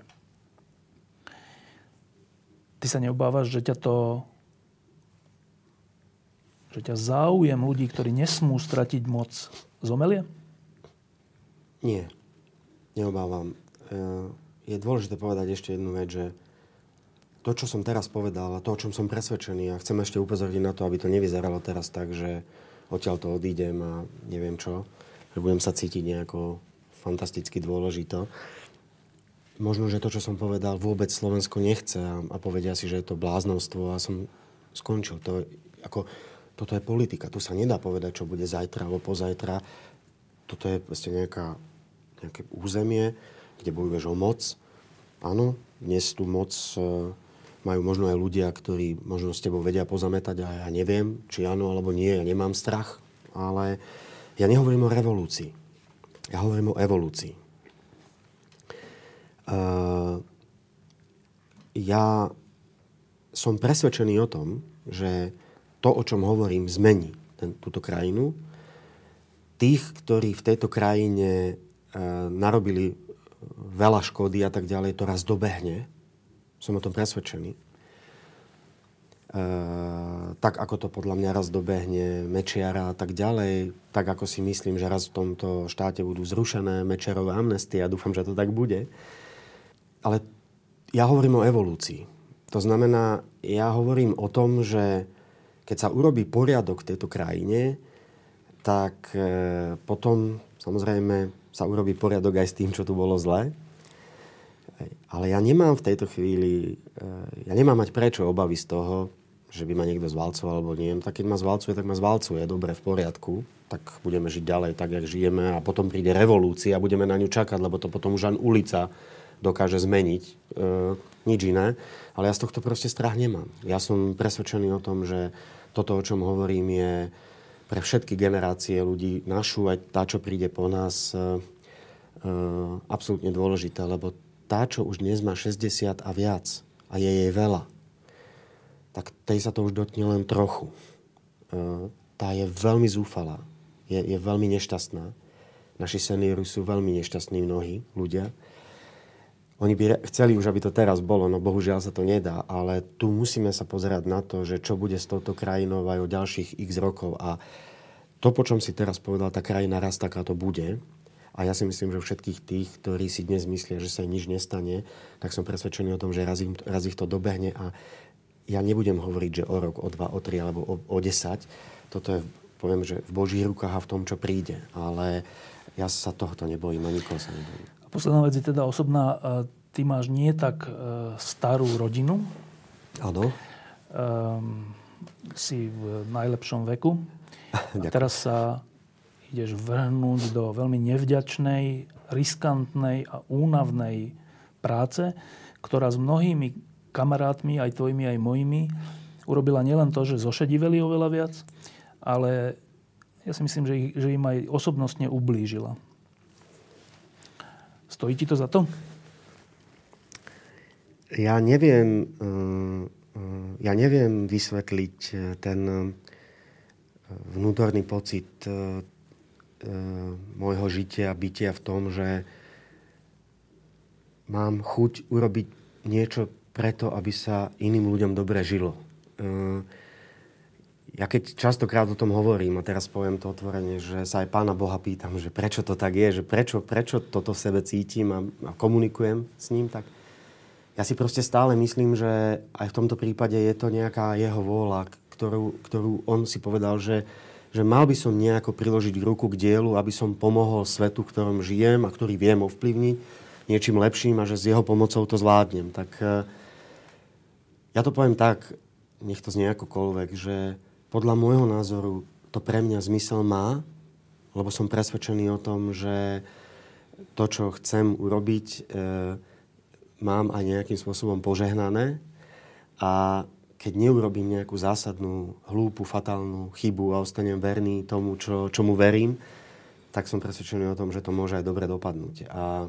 Ty sa neobávaš, že ťa to že ťa záujem ľudí, ktorí nesmú stratiť moc, zomelie? Nie, neobávam. E, je dôležité povedať ešte jednu vec, že to, čo som teraz povedal a to, o čom som presvedčený a chcem ešte upozorniť na to, aby to nevyzeralo teraz tak, že odtiaľ to odídem a neviem čo, že budem sa cítiť nejako fantasticky dôležito. Možno, že to, čo som povedal, vôbec Slovensko nechce a, a povedia si, že je to bláznostvo a som skončil. To, ako, toto je politika. Tu sa nedá povedať, čo bude zajtra alebo pozajtra. Toto je proste nejaká, nejaké územie, kde bojuješ o moc. Áno, dnes tú moc e, majú možno aj ľudia, ktorí možno s tebou vedia pozametať a ja neviem, či áno alebo nie, ja nemám strach. Ale ja nehovorím o revolúcii. Ja hovorím o evolúcii. Uh, ja som presvedčený o tom, že to, o čom hovorím, zmení ten, túto krajinu. Tých, ktorí v tejto krajine e, narobili veľa škody a tak ďalej, to raz dobehne. Som o tom presvedčený. E, tak ako to podľa mňa raz dobehne Mečiara a tak ďalej, tak ako si myslím, že raz v tomto štáte budú zrušené Mečiarové amnestie a dúfam, že to tak bude. Ale ja hovorím o evolúcii. To znamená, ja hovorím o tom, že keď sa urobí poriadok v tejto krajine, tak e, potom samozrejme sa urobí poriadok aj s tým, čo tu bolo zlé. Ale ja nemám v tejto chvíli, e, ja nemám mať prečo obavy z toho, že by ma niekto zvalcoval alebo nie. No tak keď ma zvalcuje, tak ma zvalcuje. Dobre, v poriadku. Tak budeme žiť ďalej tak, jak žijeme a potom príde revolúcia a budeme na ňu čakať, lebo to potom už len ulica dokáže zmeniť. E, nič iné. Ale ja z tohto proste strach nemám. Ja som presvedčený o tom, že toto, o čom hovorím, je pre všetky generácie ľudí, našu aj tá, čo príde po nás, e, e, absolútne dôležité, lebo tá, čo už dnes má 60 a viac a je jej veľa, tak tej sa to už dotkne len trochu. E, tá je veľmi zúfalá, je, je veľmi nešťastná. Naši seniori sú veľmi nešťastní mnohí ľudia oni by chceli už, aby to teraz bolo, no bohužiaľ sa to nedá, ale tu musíme sa pozerať na to, že čo bude s touto krajinou aj o ďalších x rokov. A to, po čom si teraz povedal, tá krajina raz takáto bude. A ja si myslím, že všetkých tých, ktorí si dnes myslia, že sa im nič nestane, tak som presvedčený o tom, že raz, im, raz ich to dobehne a ja nebudem hovoriť, že o rok, o dva, o tri alebo o, o desať. Toto je, poviem, že v Božích rukách a v tom, čo príde. Ale ja sa tohto nebojím a nikoho sa nebojím. Posledná vec je teda osobná. Ty máš nie tak e, starú rodinu. Áno. Um, si v najlepšom veku. A teraz sa ideš vrhnúť do veľmi nevďačnej, riskantnej a únavnej práce, ktorá s mnohými kamarátmi, aj tvojimi, aj mojimi, urobila nielen to, že zošediveli oveľa viac, ale ja si myslím, že, že im aj osobnostne ublížila. Stojí ti to za to? Ja neviem, eh, ja neviem vysvetliť eh, ten eh, vnútorný pocit môjho žitia, bytia v tom, že mám chuť urobiť niečo preto, aby sa iným ľuďom dobre žilo. Ja keď častokrát o tom hovorím, a teraz poviem to otvorene, že sa aj Pána Boha pýtam, že prečo to tak je, že prečo, prečo toto v sebe cítim a, a komunikujem s ním, tak ja si proste stále myslím, že aj v tomto prípade je to nejaká jeho vôľa, ktorú, ktorú on si povedal, že, že mal by som nejako priložiť ruku k dielu, aby som pomohol svetu, v ktorom žijem a ktorý viem ovplyvniť niečím lepším a že s jeho pomocou to zvládnem. Tak e, ja to poviem tak, nech to znie akokoľvek, že podľa môjho názoru to pre mňa zmysel má, lebo som presvedčený o tom, že to, čo chcem urobiť, e, mám aj nejakým spôsobom požehnané a keď neurobím nejakú zásadnú, hlúpu, fatálnu chybu a ostanem verný tomu, čo, čomu verím, tak som presvedčený o tom, že to môže aj dobre dopadnúť. A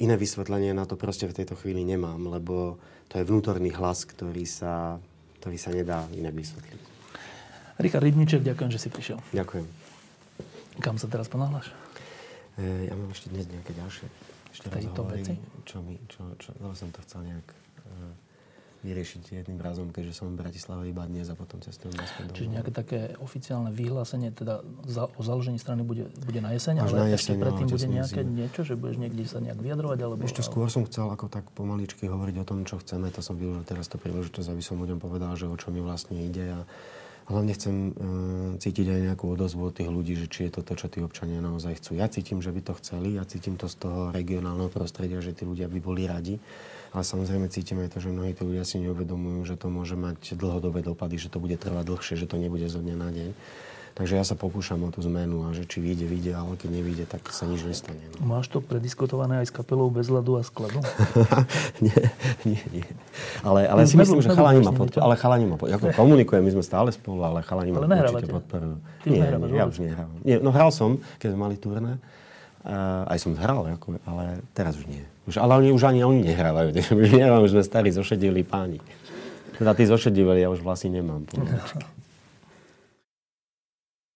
iné vysvetlenie na to proste v tejto chvíli nemám, lebo to je vnútorný hlas, ktorý sa, ktorý sa nedá inak vysvetliť. Richard Rybniček, ďakujem, že si prišiel. Ďakujem. Kam sa teraz ponáhľaš? E, ja mám ešte dnes nejaké ďalšie ešte Tejto veci? Čo mi, čo, čo, lebo som to chcel nejak vyriešiť jedným razom, keďže som v Bratislave iba dnes a potom cestujem naspäť Čiže nejaké také oficiálne vyhlásenie teda za, o založení strany bude, bude na jeseň, Až ale na jeseň, ešte predtým no, bude nejaké zime. niečo, že budeš niekde sa nejak vyjadrovať? Alebo, Ešte skôr som chcel ako tak pomaličky hovoriť o tom, čo chceme. To som využil teraz to príležitosť, aby som ľuďom povedal, že o čo mi vlastne ide. A hlavne chcem uh, cítiť aj nejakú odozvu od tých ľudí, že či je to to, čo tí občania naozaj chcú. Ja cítim, že by to chceli, ja cítim to z toho regionálneho prostredia, že tí ľudia by boli radi. Ale samozrejme cítime to, že mnohí tí ľudia si neuvedomujú, že to môže mať dlhodobé dopady, že to bude trvať dlhšie, že to nebude zo dňa na deň. Takže ja sa pokúšam o tú zmenu a že či vyjde, vyjde, ale keď nevyjde, tak sa nič nestane. No. Máš to prediskutované aj s kapelou bez ľadu a skladu? nie, nie, nie. Ale, ale si myslím, že chalani ma podporujú. Ale chalani ma podporujú. Ako komunikujem, my sme stále spolu, ale chalani ma určite podporujú. Nie, nie, ja už nehrávam. Nie, no hral som, keď sme mali turné. Uh, aj som hral, ako, ale teraz už nie. Už, ale oni už ani oni nehrávajú. už nehrávajú, už sme starí zošedili páni. Teda tí zošediveli, ja už vlastne nemám.